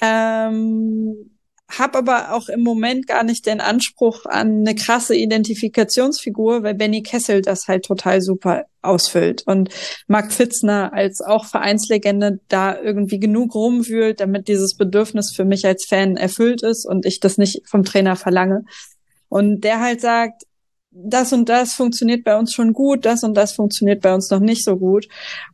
Ähm, habe aber auch im Moment gar nicht den Anspruch an eine krasse Identifikationsfigur, weil Benny Kessel das halt total super ausfüllt und Mark Fitzner als auch Vereinslegende da irgendwie genug rumwühlt, damit dieses Bedürfnis für mich als Fan erfüllt ist und ich das nicht vom Trainer verlange. Und der halt sagt, das und das funktioniert bei uns schon gut, das und das funktioniert bei uns noch nicht so gut.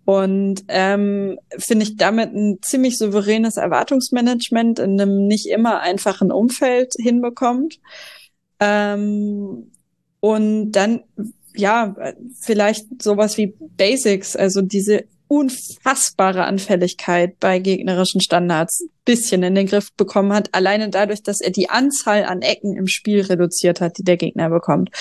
Und ähm, finde ich damit ein ziemlich souveränes Erwartungsmanagement in einem nicht immer einfachen Umfeld hinbekommt. Ähm, und dann, ja, vielleicht sowas wie Basics, also diese unfassbare Anfälligkeit bei gegnerischen Standards bisschen in den Griff bekommen hat, alleine dadurch, dass er die Anzahl an Ecken im Spiel reduziert hat, die der Gegner bekommt.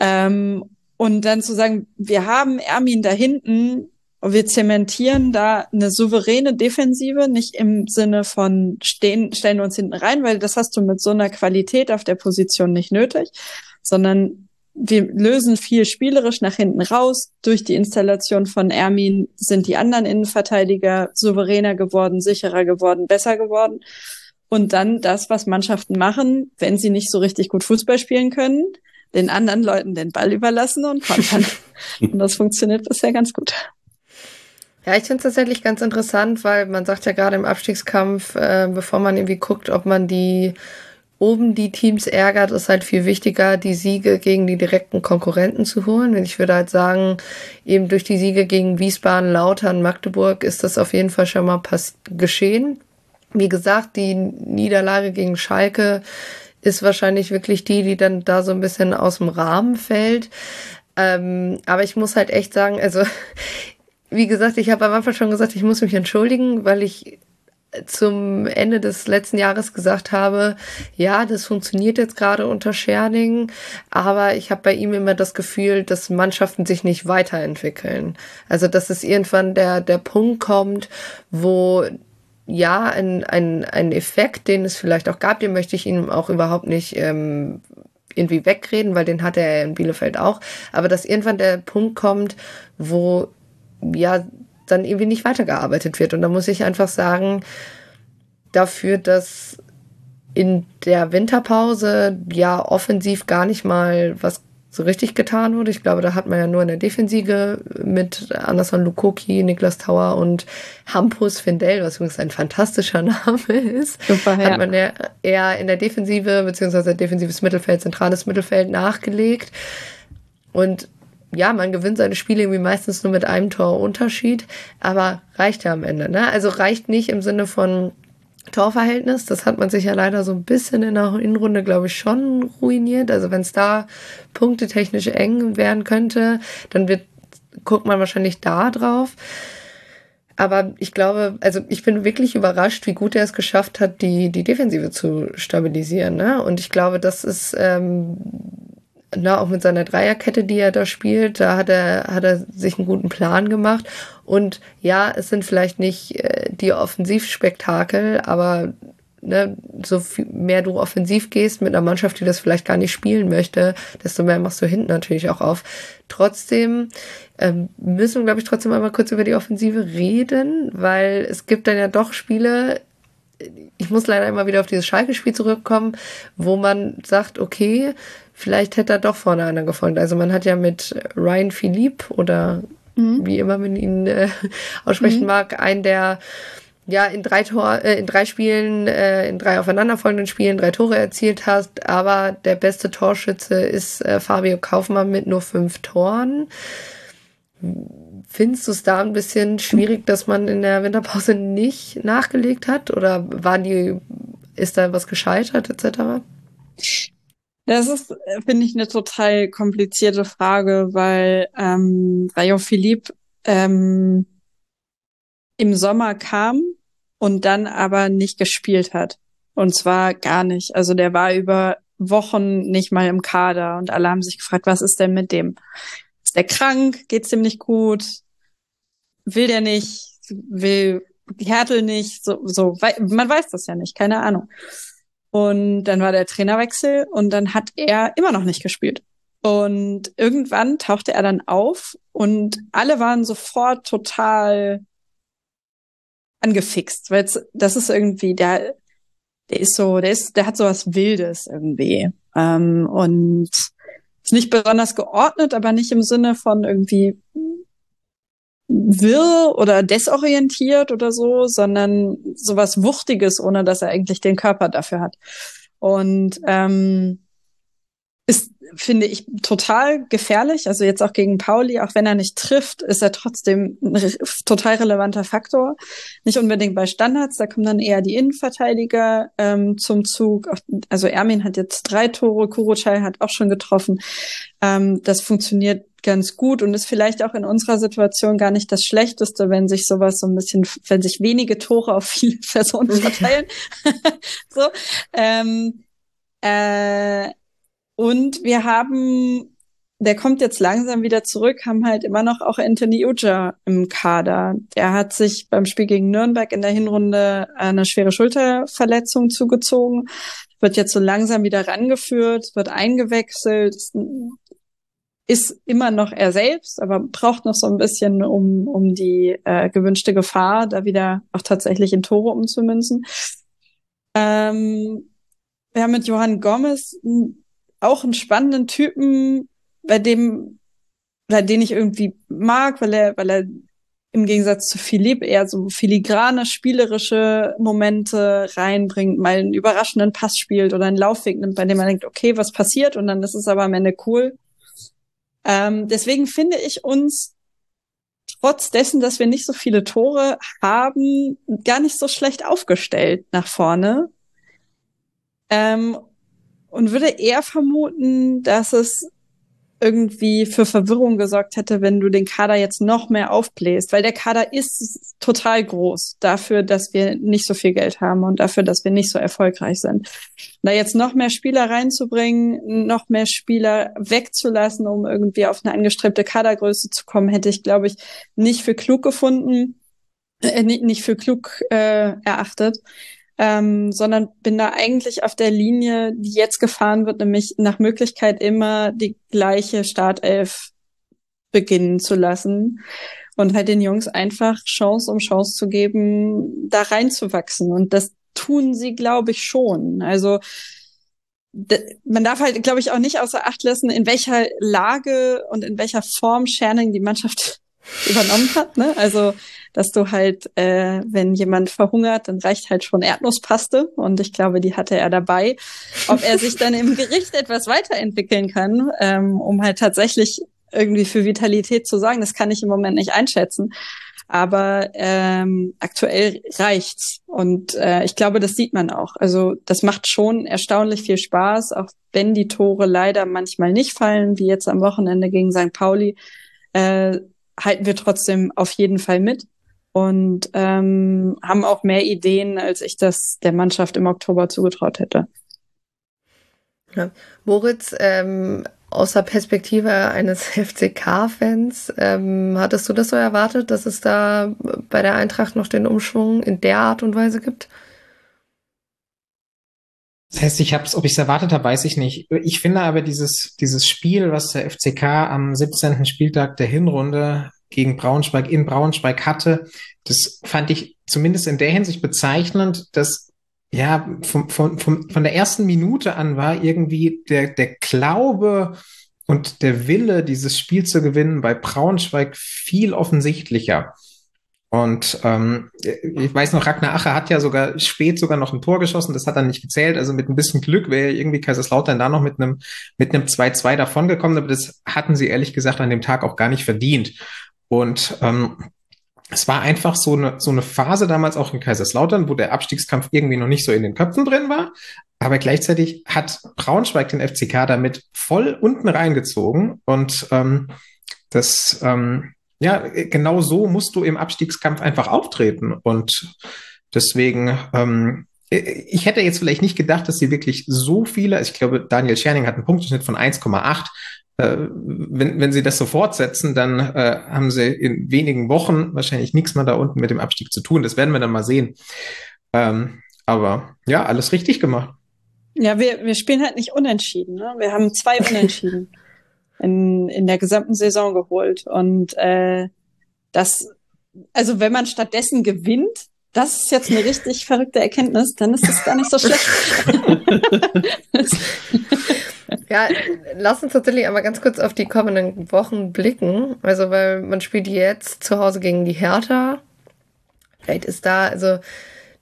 Ähm, und dann zu sagen, wir haben Ermin da hinten und wir zementieren da eine souveräne Defensive, nicht im Sinne von stehen, stellen uns hinten rein, weil das hast du mit so einer Qualität auf der Position nicht nötig, sondern wir lösen viel spielerisch nach hinten raus. Durch die Installation von Ermin sind die anderen Innenverteidiger souveräner geworden, sicherer geworden, besser geworden. Und dann das, was Mannschaften machen, wenn sie nicht so richtig gut Fußball spielen können, den anderen Leuten den Ball überlassen und kontern. und das funktioniert bisher ganz gut. Ja, ich finde es tatsächlich ganz interessant, weil man sagt ja gerade im Abstiegskampf, äh, bevor man irgendwie guckt, ob man die oben die Teams ärgert, ist halt viel wichtiger, die Siege gegen die direkten Konkurrenten zu holen. Und ich würde halt sagen, eben durch die Siege gegen Wiesbaden, Lautern, Magdeburg ist das auf jeden Fall schon mal geschehen. Wie gesagt, die Niederlage gegen Schalke ist wahrscheinlich wirklich die, die dann da so ein bisschen aus dem Rahmen fällt. Ähm, aber ich muss halt echt sagen, also wie gesagt, ich habe am Anfang schon gesagt, ich muss mich entschuldigen, weil ich zum Ende des letzten Jahres gesagt habe, ja, das funktioniert jetzt gerade unter Scherning, aber ich habe bei ihm immer das Gefühl, dass Mannschaften sich nicht weiterentwickeln. Also dass es irgendwann der, der Punkt kommt, wo ja, ein, ein, ein Effekt, den es vielleicht auch gab, den möchte ich ihm auch überhaupt nicht ähm, irgendwie wegreden, weil den hatte er in Bielefeld auch. Aber dass irgendwann der Punkt kommt, wo ja dann irgendwie nicht weitergearbeitet wird. Und da muss ich einfach sagen, dafür, dass in der Winterpause ja offensiv gar nicht mal was so richtig getan wurde. Ich glaube, da hat man ja nur in der Defensive mit Anderson Lukoki, Niklas Tauer und Hampus Findel, was übrigens ein fantastischer Name ist, Super, ja. hat man ja eher in der Defensive beziehungsweise defensives Mittelfeld, zentrales Mittelfeld nachgelegt. Und ja, man gewinnt seine Spiele irgendwie meistens nur mit einem Tor Unterschied, aber reicht ja am Ende. Ne? Also reicht nicht im Sinne von Torverhältnis. Das hat man sich ja leider so ein bisschen in der Hinrunde, glaube ich, schon ruiniert. Also wenn es da punktetechnisch eng werden könnte, dann wird, guckt man wahrscheinlich da drauf. Aber ich glaube, also ich bin wirklich überrascht, wie gut er es geschafft hat, die, die Defensive zu stabilisieren. Ne? Und ich glaube, das ist ähm, na, auch mit seiner Dreierkette, die er da spielt, da hat er, hat er sich einen guten Plan gemacht. Und ja, es sind vielleicht nicht äh, die Offensivspektakel, aber ne, so viel mehr du offensiv gehst mit einer Mannschaft, die das vielleicht gar nicht spielen möchte, desto mehr machst du hinten natürlich auch auf. Trotzdem ähm, müssen wir, glaube ich, trotzdem einmal kurz über die Offensive reden, weil es gibt dann ja doch Spiele, ich muss leider immer wieder auf dieses Schalke-Spiel zurückkommen, wo man sagt, okay, vielleicht hätte er doch vorne einer gefolgt. Also man hat ja mit Ryan Philippe oder mhm. wie immer man ihn äh, aussprechen mhm. mag, einen der ja in drei Tor, äh, in drei Spielen, äh, in drei aufeinanderfolgenden Spielen drei Tore erzielt hast, aber der beste Torschütze ist äh, Fabio Kaufmann mit nur fünf Toren. Findest du es da ein bisschen schwierig, dass man in der Winterpause nicht nachgelegt hat? Oder war die, ist da was gescheitert etc.? Das ist, finde ich, eine total komplizierte Frage, weil ähm, Rayo Philipp ähm, im Sommer kam und dann aber nicht gespielt hat. Und zwar gar nicht. Also der war über Wochen nicht mal im Kader und alle haben sich gefragt, was ist denn mit dem? Ist der krank? Geht's dem nicht gut? Will der nicht? Will Hertel nicht? So, so, man weiß das ja nicht, keine Ahnung. Und dann war der Trainerwechsel und dann hat er immer noch nicht gespielt. Und irgendwann tauchte er dann auf und alle waren sofort total angefixt, weil das ist irgendwie, der, der ist so, der ist, der hat so was Wildes irgendwie. Ähm, und ist nicht besonders geordnet, aber nicht im Sinne von irgendwie wirr oder desorientiert oder so, sondern sowas Wuchtiges, ohne dass er eigentlich den Körper dafür hat. Und ähm, ist, finde ich, total gefährlich. Also jetzt auch gegen Pauli, auch wenn er nicht trifft, ist er trotzdem ein re total relevanter Faktor. Nicht unbedingt bei Standards, da kommen dann eher die Innenverteidiger ähm, zum Zug. Also Ermin hat jetzt drei Tore, Kurucay hat auch schon getroffen. Ähm, das funktioniert ganz gut und ist vielleicht auch in unserer Situation gar nicht das Schlechteste, wenn sich sowas so ein bisschen, wenn sich wenige Tore auf viele Personen verteilen. so. Ähm, äh, und wir haben, der kommt jetzt langsam wieder zurück, haben halt immer noch auch Anthony Uja im Kader. Der hat sich beim Spiel gegen Nürnberg in der Hinrunde eine schwere Schulterverletzung zugezogen, wird jetzt so langsam wieder rangeführt, wird eingewechselt, ist immer noch er selbst, aber braucht noch so ein bisschen, um, um die äh, gewünschte Gefahr da wieder auch tatsächlich in Tore umzumünzen. Ähm, wir haben mit Johann Gomez auch einen spannenden Typen, bei dem, bei den ich irgendwie mag, weil er, weil er im Gegensatz zu Philipp eher so filigrane, spielerische Momente reinbringt, mal einen überraschenden Pass spielt oder einen Laufweg nimmt, bei dem man denkt, okay, was passiert? Und dann ist es aber am Ende cool. Ähm, deswegen finde ich uns trotz dessen, dass wir nicht so viele Tore haben, gar nicht so schlecht aufgestellt nach vorne. Ähm, und würde eher vermuten, dass es irgendwie für Verwirrung gesorgt hätte, wenn du den Kader jetzt noch mehr aufbläst, weil der Kader ist total groß dafür, dass wir nicht so viel Geld haben und dafür, dass wir nicht so erfolgreich sind. Da jetzt noch mehr Spieler reinzubringen, noch mehr Spieler wegzulassen, um irgendwie auf eine angestrebte Kadergröße zu kommen, hätte ich, glaube ich, nicht für klug gefunden, äh, nicht, für klug äh, erachtet. Ähm, sondern bin da eigentlich auf der Linie, die jetzt gefahren wird, nämlich nach Möglichkeit immer die gleiche Startelf beginnen zu lassen und halt den Jungs einfach Chance um Chance zu geben, da reinzuwachsen. Und das tun sie, glaube ich, schon. Also man darf halt, glaube ich, auch nicht außer Acht lassen, in welcher Lage und in welcher Form Scherning die Mannschaft übernommen hat. Ne? Also, dass du halt, äh, wenn jemand verhungert, dann reicht halt schon Erdnusspaste und ich glaube, die hatte er dabei. Ob er sich dann im Gericht etwas weiterentwickeln kann, ähm, um halt tatsächlich irgendwie für Vitalität zu sorgen, das kann ich im Moment nicht einschätzen. Aber ähm, aktuell reicht's. Und äh, ich glaube, das sieht man auch. Also das macht schon erstaunlich viel Spaß, auch wenn die Tore leider manchmal nicht fallen, wie jetzt am Wochenende gegen St. Pauli, äh, halten wir trotzdem auf jeden Fall mit und ähm, haben auch mehr Ideen, als ich das der Mannschaft im Oktober zugetraut hätte. Ja. Moritz, ähm, aus der Perspektive eines FCK-Fans, ähm, hattest du das so erwartet, dass es da bei der Eintracht noch den Umschwung in der Art und Weise gibt? Das heißt, ich hab's, ob ich es erwartet habe, weiß ich nicht. Ich finde aber dieses, dieses Spiel, was der FCK am 17. Spieltag der Hinrunde gegen Braunschweig in Braunschweig hatte, das fand ich zumindest in der Hinsicht bezeichnend, dass ja, von, von, von, von der ersten Minute an war irgendwie der, der Glaube und der Wille, dieses Spiel zu gewinnen, bei Braunschweig viel offensichtlicher. Und ähm, ich weiß noch, Ragnar Ache hat ja sogar spät sogar noch ein Tor geschossen, das hat dann nicht gezählt. Also mit ein bisschen Glück wäre irgendwie Kaiserslautern da noch mit einem mit einem 2-2 davongekommen, aber das hatten sie ehrlich gesagt an dem Tag auch gar nicht verdient. Und ähm, es war einfach so eine, so eine Phase damals auch in Kaiserslautern, wo der Abstiegskampf irgendwie noch nicht so in den Köpfen drin war. Aber gleichzeitig hat Braunschweig den FCK damit voll unten reingezogen. Und ähm, das, ähm, ja, genau so musst du im Abstiegskampf einfach auftreten. Und deswegen, ähm, ich hätte jetzt vielleicht nicht gedacht, dass sie wirklich so viele, also ich glaube, Daniel Scherning hat einen Punkteschnitt von 1,8 äh, wenn, wenn sie das so fortsetzen, dann äh, haben sie in wenigen Wochen wahrscheinlich nichts mehr da unten mit dem Abstieg zu tun. Das werden wir dann mal sehen. Ähm, aber ja, alles richtig gemacht. Ja, wir, wir spielen halt nicht unentschieden. Ne? Wir haben zwei Unentschieden in, in der gesamten Saison geholt. Und äh, das, also wenn man stattdessen gewinnt, das ist jetzt eine richtig verrückte Erkenntnis, dann ist das gar nicht so schlecht. Ja, lass uns tatsächlich aber ganz kurz auf die kommenden Wochen blicken. Also, weil man spielt jetzt zu Hause gegen die Hertha. Vielleicht ist da, also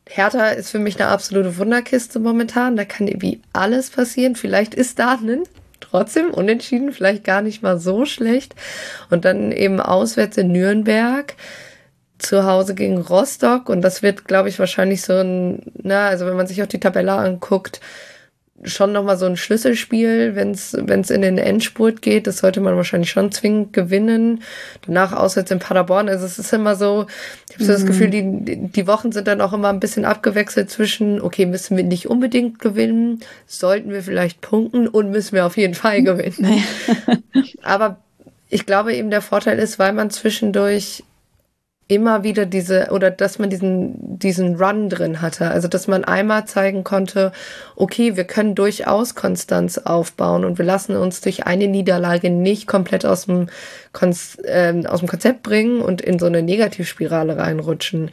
Hertha ist für mich eine absolute Wunderkiste momentan. Da kann irgendwie alles passieren. Vielleicht ist da ein trotzdem unentschieden, vielleicht gar nicht mal so schlecht. Und dann eben auswärts in Nürnberg zu Hause gegen Rostock und das wird, glaube ich, wahrscheinlich so ein, na, also wenn man sich auch die Tabelle anguckt, schon nochmal so ein Schlüsselspiel, wenn es in den Endspurt geht. Das sollte man wahrscheinlich schon zwingend gewinnen. Danach auswärts in Paderborn. Also es ist immer so, ich habe so mhm. das Gefühl, die, die Wochen sind dann auch immer ein bisschen abgewechselt zwischen, okay, müssen wir nicht unbedingt gewinnen, sollten wir vielleicht punkten und müssen wir auf jeden Fall gewinnen. Aber ich glaube eben, der Vorteil ist, weil man zwischendurch immer wieder diese oder dass man diesen diesen Run drin hatte, also dass man einmal zeigen konnte, okay, wir können durchaus Konstanz aufbauen und wir lassen uns durch eine Niederlage nicht komplett aus dem Konz äh, aus dem Konzept bringen und in so eine Negativspirale reinrutschen.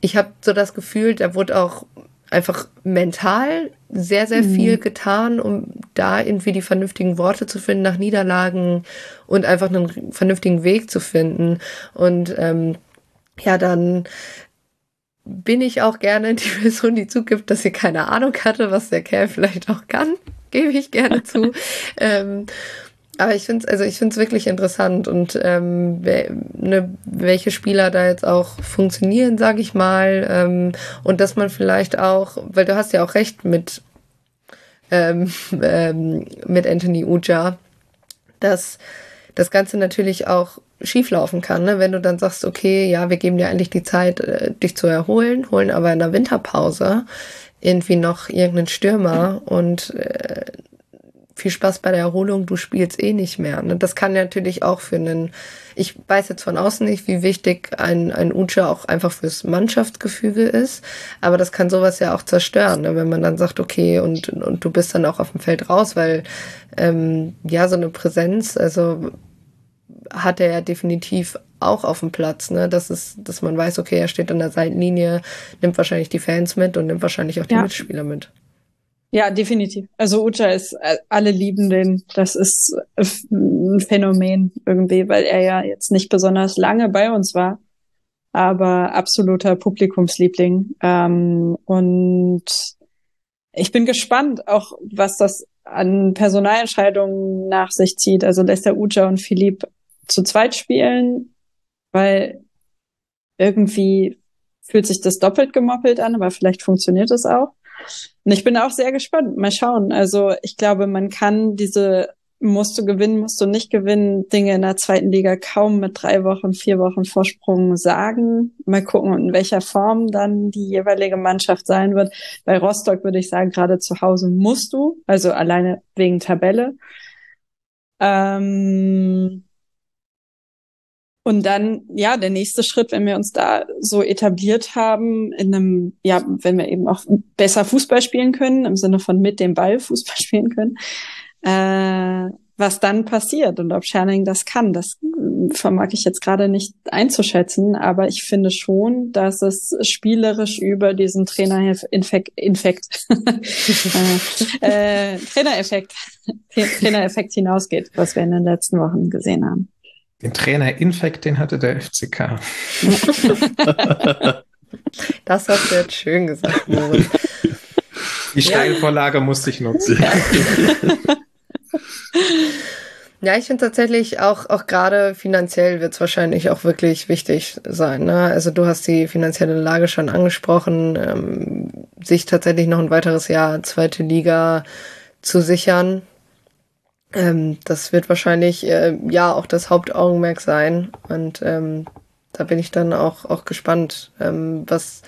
Ich habe so das Gefühl, da wurde auch einfach mental sehr, sehr mhm. viel getan, um da irgendwie die vernünftigen Worte zu finden nach Niederlagen und einfach einen vernünftigen Weg zu finden. Und ähm, ja, dann bin ich auch gerne die Person, die zugibt, dass sie keine Ahnung hatte, was der Kerl vielleicht auch kann. Gebe ich gerne zu. ähm, aber ich finde es also ich finde es wirklich interessant und ähm, wer, ne, welche Spieler da jetzt auch funktionieren, sage ich mal, ähm, und dass man vielleicht auch, weil du hast ja auch recht mit ähm, ähm, mit Anthony Uja, dass das Ganze natürlich auch schieflaufen kann, ne? wenn du dann sagst, okay, ja, wir geben dir eigentlich die Zeit, äh, dich zu erholen, holen aber in der Winterpause irgendwie noch irgendeinen Stürmer und äh, viel Spaß bei der Erholung, du spielst eh nicht mehr. Ne? Das kann natürlich auch für einen, ich weiß jetzt von außen nicht, wie wichtig ein, ein Ucha auch einfach fürs Mannschaftsgefüge ist, aber das kann sowas ja auch zerstören, ne? wenn man dann sagt, okay, und, und du bist dann auch auf dem Feld raus, weil ähm, ja, so eine Präsenz, also hat er ja definitiv auch auf dem Platz, ne? Das ist, dass man weiß, okay, er steht an der Seitenlinie, nimmt wahrscheinlich die Fans mit und nimmt wahrscheinlich auch die ja. Mitspieler mit. Ja, definitiv. Also Ucha ist, äh, alle lieben den. Das ist äh, ein Phänomen irgendwie, weil er ja jetzt nicht besonders lange bei uns war, aber absoluter Publikumsliebling. Ähm, und ich bin gespannt, auch was das an Personalentscheidungen nach sich zieht. Also lässt der Ucha und Philipp zu zweit spielen, weil irgendwie fühlt sich das doppelt gemoppelt an, aber vielleicht funktioniert es auch. Und ich bin auch sehr gespannt. Mal schauen. Also ich glaube, man kann diese musst du gewinnen, musst du nicht gewinnen, Dinge in der zweiten Liga kaum mit drei Wochen, vier Wochen Vorsprung sagen. Mal gucken, in welcher Form dann die jeweilige Mannschaft sein wird. Bei Rostock würde ich sagen, gerade zu Hause musst du, also alleine wegen Tabelle. Ähm, und dann, ja, der nächste Schritt, wenn wir uns da so etabliert haben, in einem, ja, wenn wir eben auch besser Fußball spielen können, im Sinne von mit dem Ball Fußball spielen können, äh, was dann passiert und ob Scherning das kann, das vermag ich jetzt gerade nicht einzuschätzen, aber ich finde schon, dass es spielerisch über diesen Trainer-Infekt, Infekt, äh, äh, Trainereffekt, Trainereffekt hinausgeht, was wir in den letzten Wochen gesehen haben. Den Trainer-Infekt, den hatte der FCK. das hast du jetzt schön gesagt, Moritz. Die Steilvorlage ja. musste ich nutzen. Ja, ich finde tatsächlich auch, auch gerade finanziell wird es wahrscheinlich auch wirklich wichtig sein. Ne? Also du hast die finanzielle Lage schon angesprochen, ähm, sich tatsächlich noch ein weiteres Jahr zweite Liga zu sichern. Ähm, das wird wahrscheinlich äh, ja auch das Hauptaugenmerk sein. Und ähm, da bin ich dann auch, auch gespannt, ähm, was,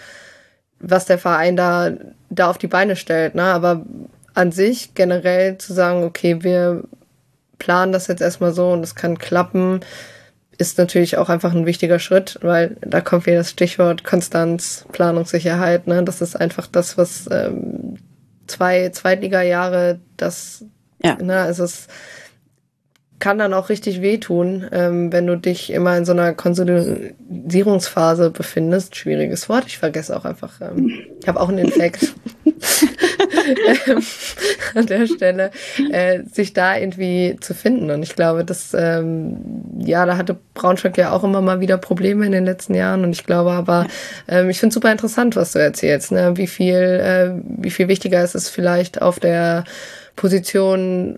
was der Verein da, da auf die Beine stellt. Ne? Aber an sich generell zu sagen, okay, wir planen das jetzt erstmal so und es kann klappen, ist natürlich auch einfach ein wichtiger Schritt, weil da kommt wieder das Stichwort Konstanz, Planungssicherheit. Ne? Das ist einfach das, was ähm, zwei Zweitliga-Jahre das ja. Ne, also es kann dann auch richtig wehtun, ähm, wenn du dich immer in so einer Konsolidierungsphase befindest. Schwieriges Wort, ich vergesse auch einfach. Ähm, ich habe auch einen Infekt ähm, an der Stelle, äh, sich da irgendwie zu finden. Und ich glaube, dass, ähm, ja, da hatte Braunschweig ja auch immer mal wieder Probleme in den letzten Jahren. Und ich glaube aber, ähm, ich finde super interessant, was du erzählst, ne? wie viel, äh, wie viel wichtiger ist es vielleicht auf der Position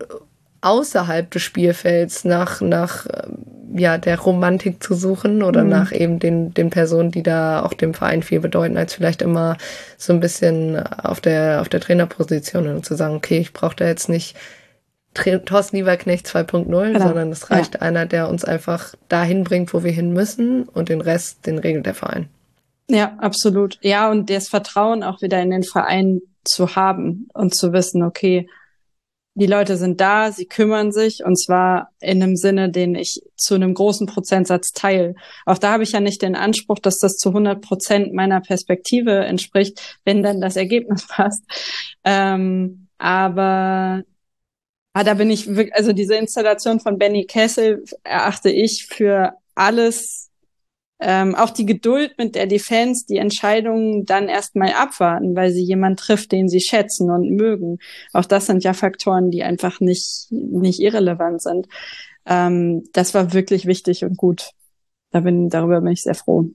außerhalb des Spielfelds nach, nach ähm, ja, der Romantik zu suchen oder mhm. nach eben den, den Personen, die da auch dem Verein viel bedeuten, als vielleicht immer so ein bisschen auf der, auf der Trainerposition und zu sagen, okay, ich brauche da jetzt nicht Thorsten Lieberknecht 2.0, genau. sondern es reicht ja. einer, der uns einfach dahin bringt, wo wir hin müssen und den Rest, den regelt der Verein. Ja, absolut. Ja, und das Vertrauen auch wieder in den Verein zu haben und zu wissen, okay, die Leute sind da, sie kümmern sich und zwar in einem Sinne, den ich zu einem großen Prozentsatz teile. Auch da habe ich ja nicht den Anspruch, dass das zu 100 Prozent meiner Perspektive entspricht, wenn dann das Ergebnis passt. Ähm, aber ah, da bin ich wirklich, also diese Installation von Benny Kessel erachte ich für alles ähm, auch die Geduld, mit der die Fans die Entscheidungen dann erstmal abwarten, weil sie jemand trifft, den sie schätzen und mögen. Auch das sind ja Faktoren, die einfach nicht, nicht irrelevant sind. Ähm, das war wirklich wichtig und gut. Da bin, darüber bin ich sehr froh.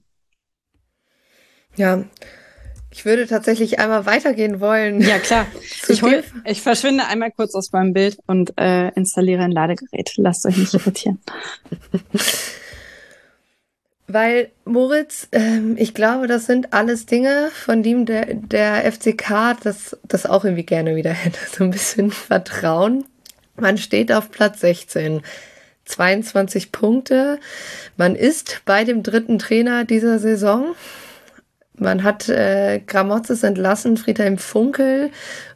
Ja, ich würde tatsächlich einmal weitergehen wollen. Ja, klar. Ich, hol, ich verschwinde einmal kurz aus meinem Bild und äh, installiere ein Ladegerät. Lasst euch nicht irritieren. Weil, Moritz, ähm, ich glaube, das sind alles Dinge, von denen der, der FCK das, das auch irgendwie gerne wieder hätte. So ein bisschen Vertrauen. Man steht auf Platz 16. 22 Punkte. Man ist bei dem dritten Trainer dieser Saison. Man hat äh, Gramozis entlassen, Friedhelm Funkel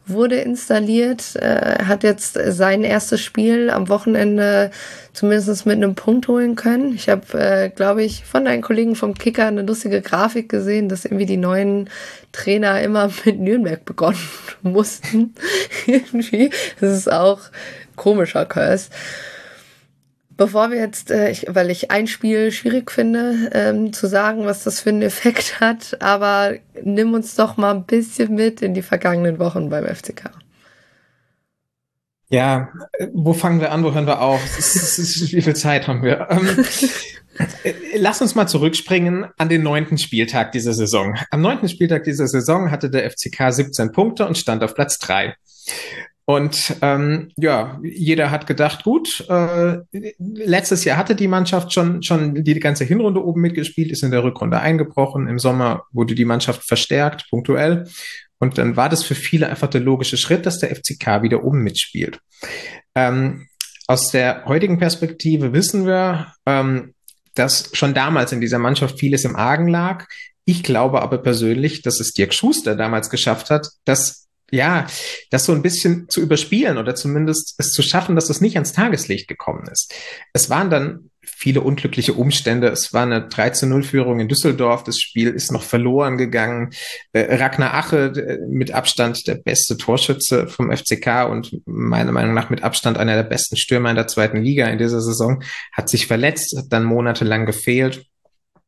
wurde installiert, äh, hat jetzt sein erstes Spiel am Wochenende zumindest mit einem Punkt holen können. Ich habe, äh, glaube ich, von deinen Kollegen vom Kicker eine lustige Grafik gesehen, dass irgendwie die neuen Trainer immer mit Nürnberg begonnen mussten. irgendwie. Das ist auch komischer Curse. Bevor wir jetzt, äh, ich, weil ich ein Spiel schwierig finde, ähm, zu sagen, was das für einen Effekt hat, aber nimm uns doch mal ein bisschen mit in die vergangenen Wochen beim FCK. Ja, wo fangen wir an, wo hören wir auf? wie viel Zeit haben wir? Ähm, lass uns mal zurückspringen an den neunten Spieltag dieser Saison. Am neunten Spieltag dieser Saison hatte der FCK 17 Punkte und stand auf Platz drei. Und ähm, ja, jeder hat gedacht, gut, äh, letztes Jahr hatte die Mannschaft schon, schon die ganze Hinrunde oben mitgespielt, ist in der Rückrunde eingebrochen. Im Sommer wurde die Mannschaft verstärkt, punktuell. Und dann war das für viele einfach der logische Schritt, dass der FCK wieder oben mitspielt. Ähm, aus der heutigen Perspektive wissen wir, ähm, dass schon damals in dieser Mannschaft vieles im Argen lag. Ich glaube aber persönlich, dass es Dirk Schuster damals geschafft hat, dass ja, das so ein bisschen zu überspielen oder zumindest es zu schaffen, dass das nicht ans Tageslicht gekommen ist. Es waren dann viele unglückliche Umstände. Es war eine 3 zu 0 Führung in Düsseldorf. Das Spiel ist noch verloren gegangen. Äh, Ragnar Ache, äh, mit Abstand der beste Torschütze vom FCK und meiner Meinung nach mit Abstand einer der besten Stürmer in der zweiten Liga in dieser Saison, hat sich verletzt, hat dann monatelang gefehlt.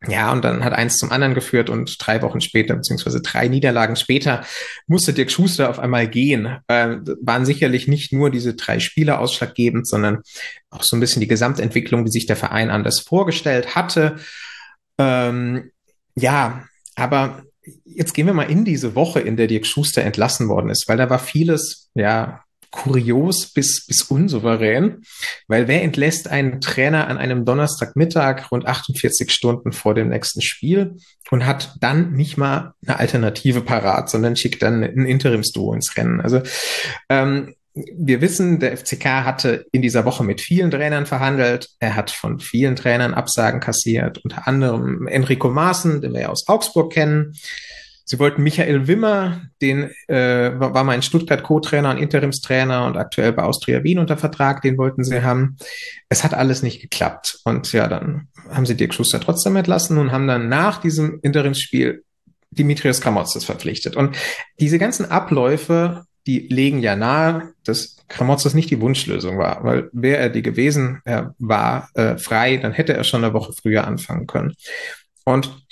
Ja, und dann hat eins zum anderen geführt und drei Wochen später, beziehungsweise drei Niederlagen später, musste Dirk Schuster auf einmal gehen. Äh, waren sicherlich nicht nur diese drei Spiele ausschlaggebend, sondern auch so ein bisschen die Gesamtentwicklung, wie sich der Verein anders vorgestellt hatte. Ähm, ja, aber jetzt gehen wir mal in diese Woche, in der Dirk Schuster entlassen worden ist, weil da war vieles, ja, kurios bis, bis unsouverän, weil wer entlässt einen Trainer an einem Donnerstagmittag rund 48 Stunden vor dem nächsten Spiel und hat dann nicht mal eine Alternative parat, sondern schickt dann ein Interimsduo ins Rennen. Also ähm, wir wissen, der FCK hatte in dieser Woche mit vielen Trainern verhandelt. Er hat von vielen Trainern Absagen kassiert, unter anderem Enrico Maaßen, den wir ja aus Augsburg kennen. Sie wollten Michael Wimmer, den äh, war mein Stuttgart Co-Trainer und Interimstrainer und aktuell bei Austria Wien unter Vertrag, den wollten sie haben. Es hat alles nicht geklappt. Und ja, dann haben sie Dirk Schuster trotzdem entlassen und haben dann nach diesem Interimsspiel Dimitrios Kramotzes verpflichtet. Und diese ganzen Abläufe, die legen ja nahe, dass Kramotzes nicht die Wunschlösung war, weil wäre er die gewesen, er war äh, frei, dann hätte er schon eine Woche früher anfangen können. Und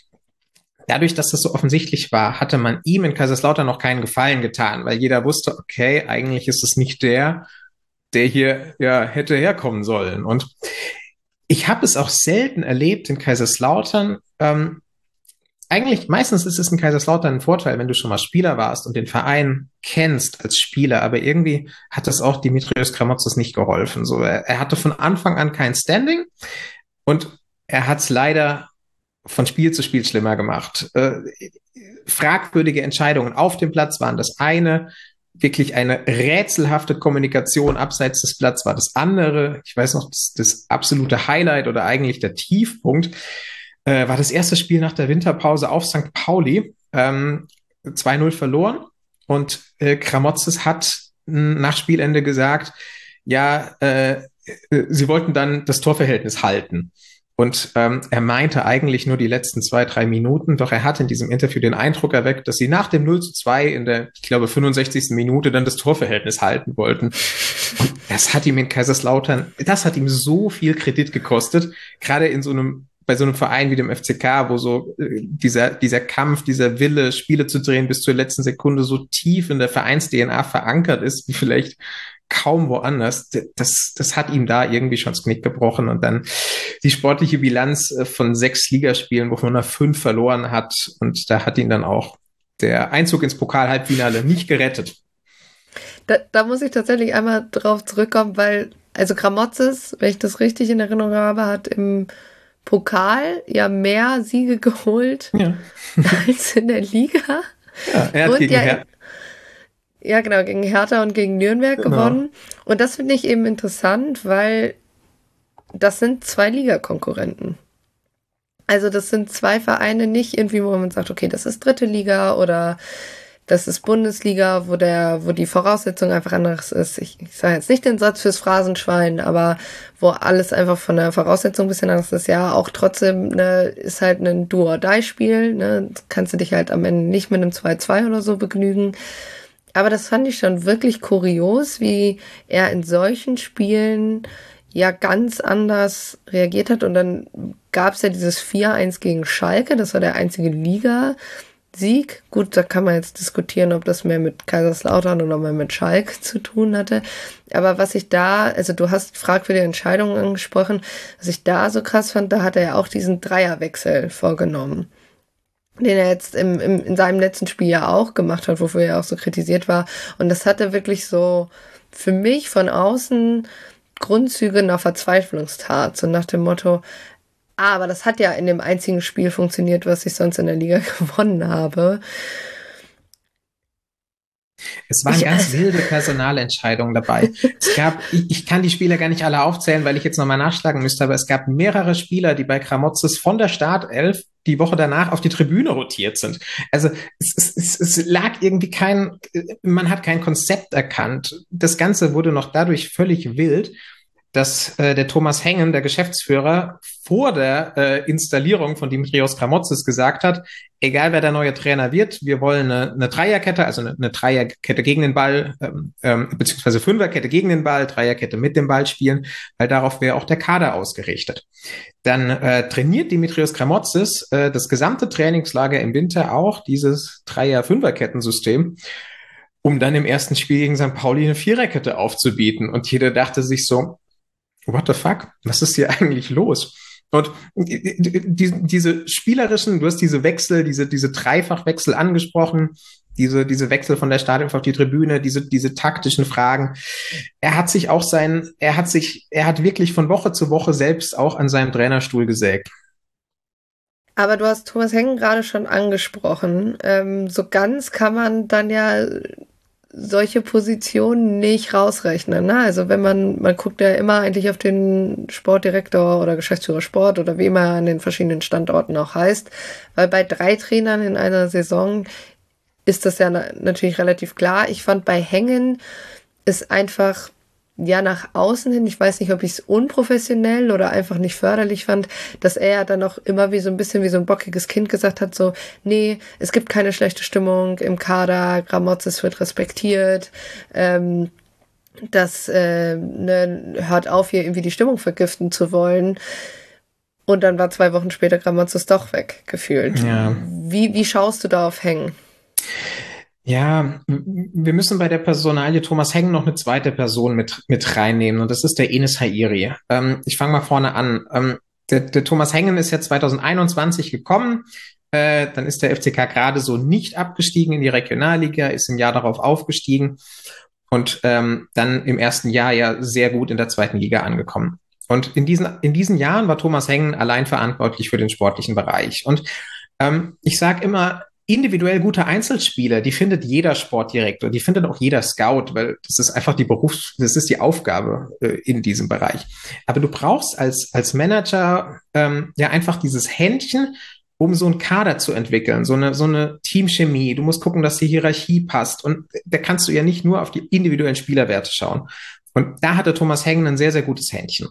dadurch, dass das so offensichtlich war, hatte man ihm in Kaiserslautern noch keinen Gefallen getan, weil jeder wusste, okay, eigentlich ist es nicht der, der hier ja hätte herkommen sollen. Und ich habe es auch selten erlebt in Kaiserslautern. Ähm, eigentlich meistens ist es in Kaiserslautern ein Vorteil, wenn du schon mal Spieler warst und den Verein kennst als Spieler, aber irgendwie hat das auch Dimitrios Kramotzes nicht geholfen. So, er, er hatte von Anfang an kein Standing und er hat es leider von Spiel zu Spiel schlimmer gemacht. Äh, fragwürdige Entscheidungen auf dem Platz waren das eine, wirklich eine rätselhafte Kommunikation abseits des Platzes war das andere. Ich weiß noch, das, das absolute Highlight oder eigentlich der Tiefpunkt äh, war das erste Spiel nach der Winterpause auf St. Pauli. Ähm, 2-0 verloren und äh, Kramotzes hat nach Spielende gesagt, ja, äh, äh, sie wollten dann das Torverhältnis halten. Und ähm, er meinte eigentlich nur die letzten zwei, drei Minuten, doch er hat in diesem Interview den Eindruck erweckt, dass sie nach dem 0 zu 2 in der, ich glaube, 65. Minute dann das Torverhältnis halten wollten. Und das hat ihm in Kaiserslautern, das hat ihm so viel Kredit gekostet, gerade in so einem bei so einem Verein wie dem FCK, wo so äh, dieser, dieser Kampf, dieser Wille, Spiele zu drehen bis zur letzten Sekunde so tief in der Vereins-DNA verankert ist, wie vielleicht kaum woanders. Das, das hat ihm da irgendwie schon das Knick gebrochen. Und dann die sportliche Bilanz äh, von sechs Ligaspielen, wovon er fünf verloren hat. Und da hat ihn dann auch der Einzug ins Pokal-Halbfinale nicht gerettet. Da, da muss ich tatsächlich einmal drauf zurückkommen, weil, also Gramotzes, wenn ich das richtig in Erinnerung habe, hat im Pokal ja mehr Siege geholt ja. als in der Liga. Ja, er hat und gegen ja, ja, genau, gegen Hertha und gegen Nürnberg genau. gewonnen. Und das finde ich eben interessant, weil das sind zwei Ligakonkurrenten. Also das sind zwei Vereine, nicht irgendwie, wo man sagt, okay, das ist dritte Liga oder das ist Bundesliga, wo der, wo die Voraussetzung einfach anderes ist. Ich, ich sage jetzt nicht den Satz fürs Phrasenschwein, aber wo alles einfach von der Voraussetzung ein bisschen anders ist. Ja, auch trotzdem ne, ist halt ein Duo-Die-Spiel. Ne? Kannst du dich halt am Ende nicht mit einem 2-2 oder so begnügen. Aber das fand ich schon wirklich kurios, wie er in solchen Spielen ja ganz anders reagiert hat. Und dann gab es ja dieses 4-1 gegen Schalke, das war der einzige Liga. Sieg. Gut, da kann man jetzt diskutieren, ob das mehr mit Kaiserslautern oder mehr mit Schalk zu tun hatte. Aber was ich da, also du hast fragwürdige Entscheidungen angesprochen, was ich da so krass fand, da hat er ja auch diesen Dreierwechsel vorgenommen. Den er jetzt im, im, in seinem letzten Spiel ja auch gemacht hat, wofür er auch so kritisiert war. Und das hatte wirklich so für mich von außen Grundzüge einer Verzweiflungstat. So nach dem Motto, aber das hat ja in dem einzigen Spiel funktioniert, was ich sonst in der Liga gewonnen habe. Es waren ich, ganz wilde Personalentscheidungen dabei. Es gab, ich, ich, kann die Spieler gar nicht alle aufzählen, weil ich jetzt nochmal nachschlagen müsste, aber es gab mehrere Spieler, die bei Kramotzes von der Startelf die Woche danach auf die Tribüne rotiert sind. Also es, es, es, lag irgendwie kein, man hat kein Konzept erkannt. Das Ganze wurde noch dadurch völlig wild dass äh, der Thomas Hengen, der Geschäftsführer, vor der äh, Installierung von Dimitrios Kramotzis gesagt hat, egal wer der neue Trainer wird, wir wollen eine, eine Dreierkette, also eine, eine Dreierkette gegen den Ball, ähm, ähm, beziehungsweise Fünferkette gegen den Ball, Dreierkette mit dem Ball spielen, weil darauf wäre auch der Kader ausgerichtet. Dann äh, trainiert Dimitrios Kramotzis äh, das gesamte Trainingslager im Winter auch dieses Dreier-Fünferkettensystem um dann im ersten Spiel gegen St. Pauli eine Viererkette aufzubieten. Und jeder dachte sich so, what the fuck? Was ist hier eigentlich los? Und die, diese spielerischen, du hast diese Wechsel, diese, diese Dreifachwechsel angesprochen, diese, diese Wechsel von der Stadion auf die Tribüne, diese, diese taktischen Fragen. Er hat sich auch sein, er hat sich, er hat wirklich von Woche zu Woche selbst auch an seinem Trainerstuhl gesägt. Aber du hast Thomas Hengen gerade schon angesprochen. Ähm, so ganz kann man dann ja solche Positionen nicht rausrechnen. Ne? Also wenn man, man guckt ja immer eigentlich auf den Sportdirektor oder Geschäftsführer Sport oder wie immer an den verschiedenen Standorten auch heißt, weil bei drei Trainern in einer Saison ist das ja natürlich relativ klar. Ich fand bei Hängen ist einfach ja nach außen hin, ich weiß nicht, ob ich es unprofessionell oder einfach nicht förderlich fand, dass er dann auch immer wie so ein bisschen wie so ein bockiges Kind gesagt hat, so, nee, es gibt keine schlechte Stimmung im Kader, Gramozis wird respektiert, ähm, das äh, ne, hört auf, hier irgendwie die Stimmung vergiften zu wollen. Und dann war zwei Wochen später Gramozis doch weg, gefühlt. Ja. Wie, wie schaust du da auf Hängen? Ja, wir müssen bei der Personalie Thomas Heng noch eine zweite Person mit, mit reinnehmen und das ist der Enes Hairi. Ähm, ich fange mal vorne an. Ähm, der, der Thomas Hengen ist ja 2021 gekommen. Äh, dann ist der FCK gerade so nicht abgestiegen in die Regionalliga, ist im Jahr darauf aufgestiegen und ähm, dann im ersten Jahr ja sehr gut in der zweiten Liga angekommen. Und in diesen, in diesen Jahren war Thomas Hengen allein verantwortlich für den sportlichen Bereich. Und ähm, ich sage immer, individuell gute Einzelspieler, die findet jeder Sportdirektor, die findet auch jeder Scout, weil das ist einfach die Berufs-, das ist die Aufgabe äh, in diesem Bereich. Aber du brauchst als, als Manager ähm, ja einfach dieses Händchen, um so einen Kader zu entwickeln, so eine, so eine Teamchemie. Du musst gucken, dass die Hierarchie passt. Und da kannst du ja nicht nur auf die individuellen Spielerwerte schauen. Und da hatte Thomas Hengen ein sehr, sehr gutes Händchen.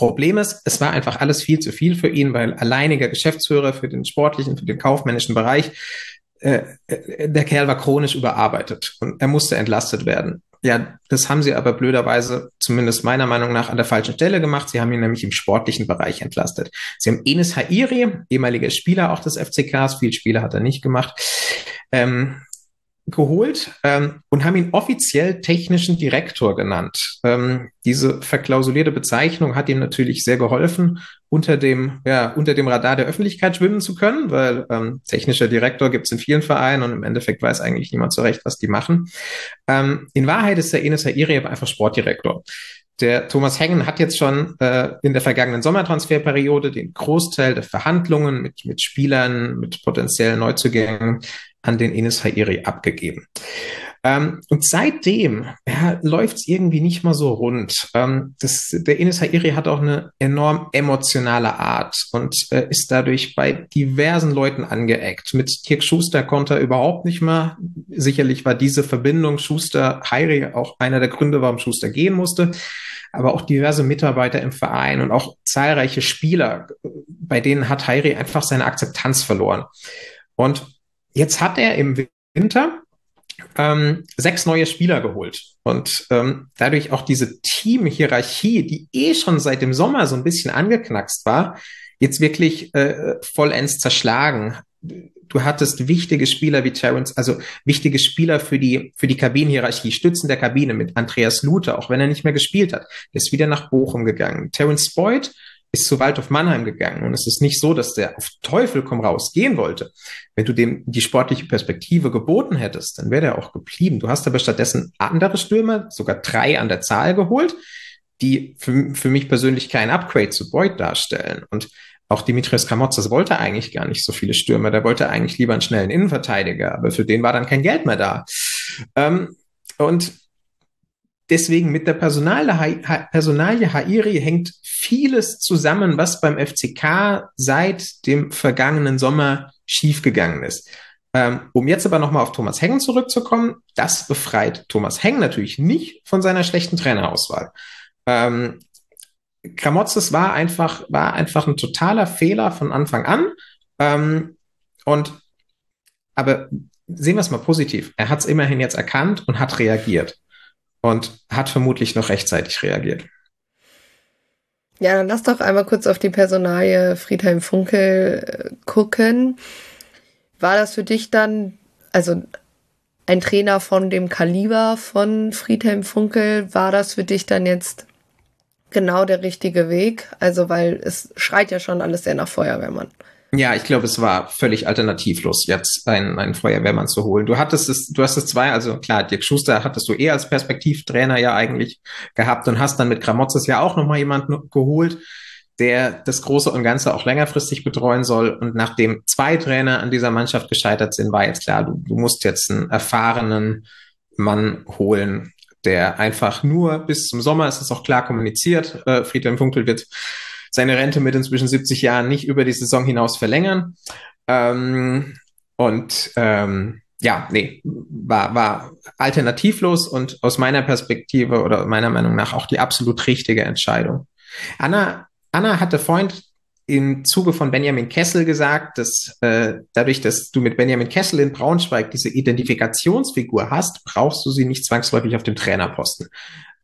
Problem ist, es war einfach alles viel zu viel für ihn, weil alleiniger Geschäftsführer für den sportlichen, für den kaufmännischen Bereich, äh, äh, der Kerl war chronisch überarbeitet und er musste entlastet werden. Ja, das haben sie aber blöderweise, zumindest meiner Meinung nach, an der falschen Stelle gemacht. Sie haben ihn nämlich im sportlichen Bereich entlastet. Sie haben Enes Hairi, ehemaliger Spieler auch des FCKs, viel Spieler hat er nicht gemacht, ähm, geholt ähm, und haben ihn offiziell technischen Direktor genannt. Ähm, diese verklausulierte Bezeichnung hat ihm natürlich sehr geholfen, unter dem, ja, unter dem Radar der Öffentlichkeit schwimmen zu können, weil ähm, technischer Direktor gibt es in vielen Vereinen und im Endeffekt weiß eigentlich niemand so recht, was die machen. Ähm, in Wahrheit ist der Enes Hairi einfach Sportdirektor. Der Thomas Hengen hat jetzt schon äh, in der vergangenen Sommertransferperiode den Großteil der Verhandlungen mit, mit Spielern, mit potenziellen Neuzugängen an den Ines Hairi abgegeben. Ähm, und seitdem ja, läuft es irgendwie nicht mal so rund. Ähm, das, der Ines Hairi hat auch eine enorm emotionale Art und äh, ist dadurch bei diversen Leuten angeeckt. Mit Dirk Schuster konnte er überhaupt nicht mehr. Sicherlich war diese Verbindung Schuster-Hairi auch einer der Gründe, warum Schuster gehen musste. Aber auch diverse Mitarbeiter im Verein und auch zahlreiche Spieler, bei denen hat Hairi einfach seine Akzeptanz verloren. Und jetzt hat er im Winter ähm, sechs neue Spieler geholt. Und ähm, dadurch auch diese Teamhierarchie, die eh schon seit dem Sommer so ein bisschen angeknackst war, jetzt wirklich äh, vollends zerschlagen. Du hattest wichtige Spieler wie Terence, also wichtige Spieler für die, für die Kabinenhierarchie, Stützen der Kabine mit Andreas Luther, auch wenn er nicht mehr gespielt hat. Der ist wieder nach Bochum gegangen. Terence Boyd ist zu Waldhof Mannheim gegangen. Und es ist nicht so, dass der auf Teufel komm raus gehen wollte. Wenn du dem die sportliche Perspektive geboten hättest, dann wäre er auch geblieben. Du hast aber stattdessen andere Stürmer, sogar drei an der Zahl geholt, die für, für mich persönlich kein Upgrade zu Boyd darstellen. Und auch Dimitrios Kramotzes wollte eigentlich gar nicht so viele Stürmer. Der wollte eigentlich lieber einen schnellen Innenverteidiger, aber für den war dann kein Geld mehr da. Ähm, und deswegen mit der Personalie, Hairi hängt vieles zusammen, was beim FCK seit dem vergangenen Sommer schiefgegangen ist. Ähm, um jetzt aber nochmal auf Thomas Hengen zurückzukommen, das befreit Thomas Hengen natürlich nicht von seiner schlechten Trainerauswahl. Ähm, Kramotzes war einfach, war einfach ein totaler Fehler von Anfang an. Ähm, und aber sehen wir es mal positiv. Er hat es immerhin jetzt erkannt und hat reagiert und hat vermutlich noch rechtzeitig reagiert. Ja, dann lass doch einmal kurz auf die Personalie Friedhelm Funkel äh, gucken. War das für dich dann, also ein Trainer von dem Kaliber von Friedhelm Funkel, war das für dich dann jetzt genau der richtige Weg? Also, weil es schreit ja schon alles sehr nach Feuerwehrmann. Ja, ich glaube, es war völlig alternativlos, jetzt einen, einen Feuerwehrmann zu holen. Du hattest es, du hast es zwei, also klar, Dirk Schuster hattest du eher als Perspektivtrainer ja eigentlich gehabt und hast dann mit Gramotzes ja auch nochmal jemanden geholt, der das Große und Ganze auch längerfristig betreuen soll. Und nachdem zwei Trainer an dieser Mannschaft gescheitert sind, war jetzt klar, du, du musst jetzt einen erfahrenen Mann holen, der einfach nur bis zum Sommer, es ist auch klar kommuniziert, äh, Friedhelm Funkel wird seine Rente mit inzwischen 70 Jahren nicht über die Saison hinaus verlängern. Ähm, und ähm, ja, nee, war, war alternativlos und aus meiner Perspektive oder meiner Meinung nach auch die absolut richtige Entscheidung. Anna, Anna hatte vorhin im Zuge von Benjamin Kessel gesagt, dass äh, dadurch, dass du mit Benjamin Kessel in Braunschweig diese Identifikationsfigur hast, brauchst du sie nicht zwangsläufig auf dem Trainerposten.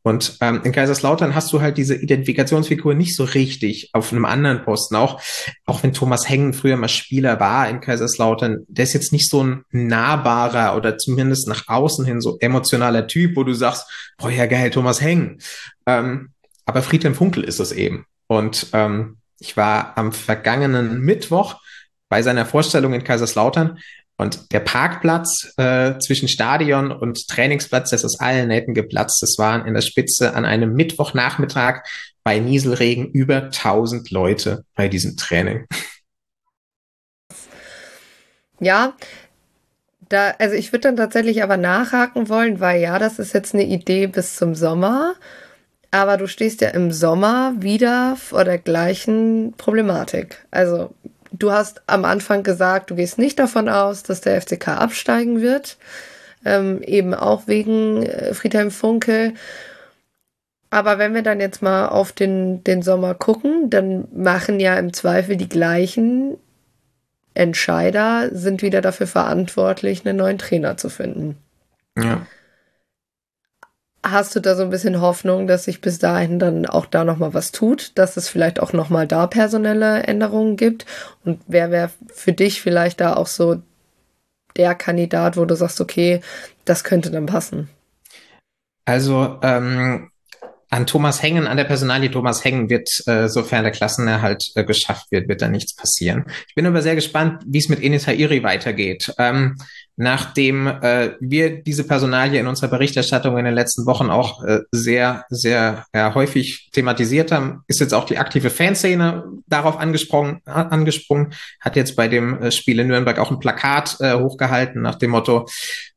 Und ähm, in Kaiserslautern hast du halt diese Identifikationsfigur nicht so richtig auf einem anderen Posten. Auch, auch wenn Thomas Hengen früher mal Spieler war in Kaiserslautern, der ist jetzt nicht so ein nahbarer oder zumindest nach außen hin so emotionaler Typ, wo du sagst, boah, ja geil, Thomas Hengen. Ähm, aber Friedhelm Funkel ist es eben. Und ähm, ich war am vergangenen Mittwoch bei seiner Vorstellung in Kaiserslautern und der Parkplatz äh, zwischen Stadion und Trainingsplatz, das ist allen Nähten geplatzt. Das waren in der Spitze an einem Mittwochnachmittag bei Nieselregen über 1000 Leute bei diesem Training. Ja, da, also ich würde dann tatsächlich aber nachhaken wollen, weil ja, das ist jetzt eine Idee bis zum Sommer. Aber du stehst ja im Sommer wieder vor der gleichen Problematik. Also Du hast am Anfang gesagt, du gehst nicht davon aus, dass der FCK absteigen wird. Ähm, eben auch wegen äh, Friedhelm Funke. Aber wenn wir dann jetzt mal auf den, den Sommer gucken, dann machen ja im Zweifel die gleichen Entscheider, sind wieder dafür verantwortlich, einen neuen Trainer zu finden. Ja. Hast du da so ein bisschen Hoffnung, dass sich bis dahin dann auch da nochmal was tut, dass es vielleicht auch nochmal da personelle Änderungen gibt? Und wer wäre für dich vielleicht da auch so der Kandidat, wo du sagst, okay, das könnte dann passen? Also, ähm, an Thomas Hengen, an der Personalie Thomas Hengen wird, äh, sofern der Klassenerhalt äh, geschafft wird, wird da nichts passieren. Ich bin aber sehr gespannt, wie es mit Enis Hairi weitergeht. Ähm, nachdem äh, wir diese Personalie in unserer Berichterstattung in den letzten Wochen auch äh, sehr, sehr ja, häufig thematisiert haben, ist jetzt auch die aktive Fanszene darauf angesprungen, angesprungen hat jetzt bei dem äh, Spiel in Nürnberg auch ein Plakat äh, hochgehalten nach dem Motto,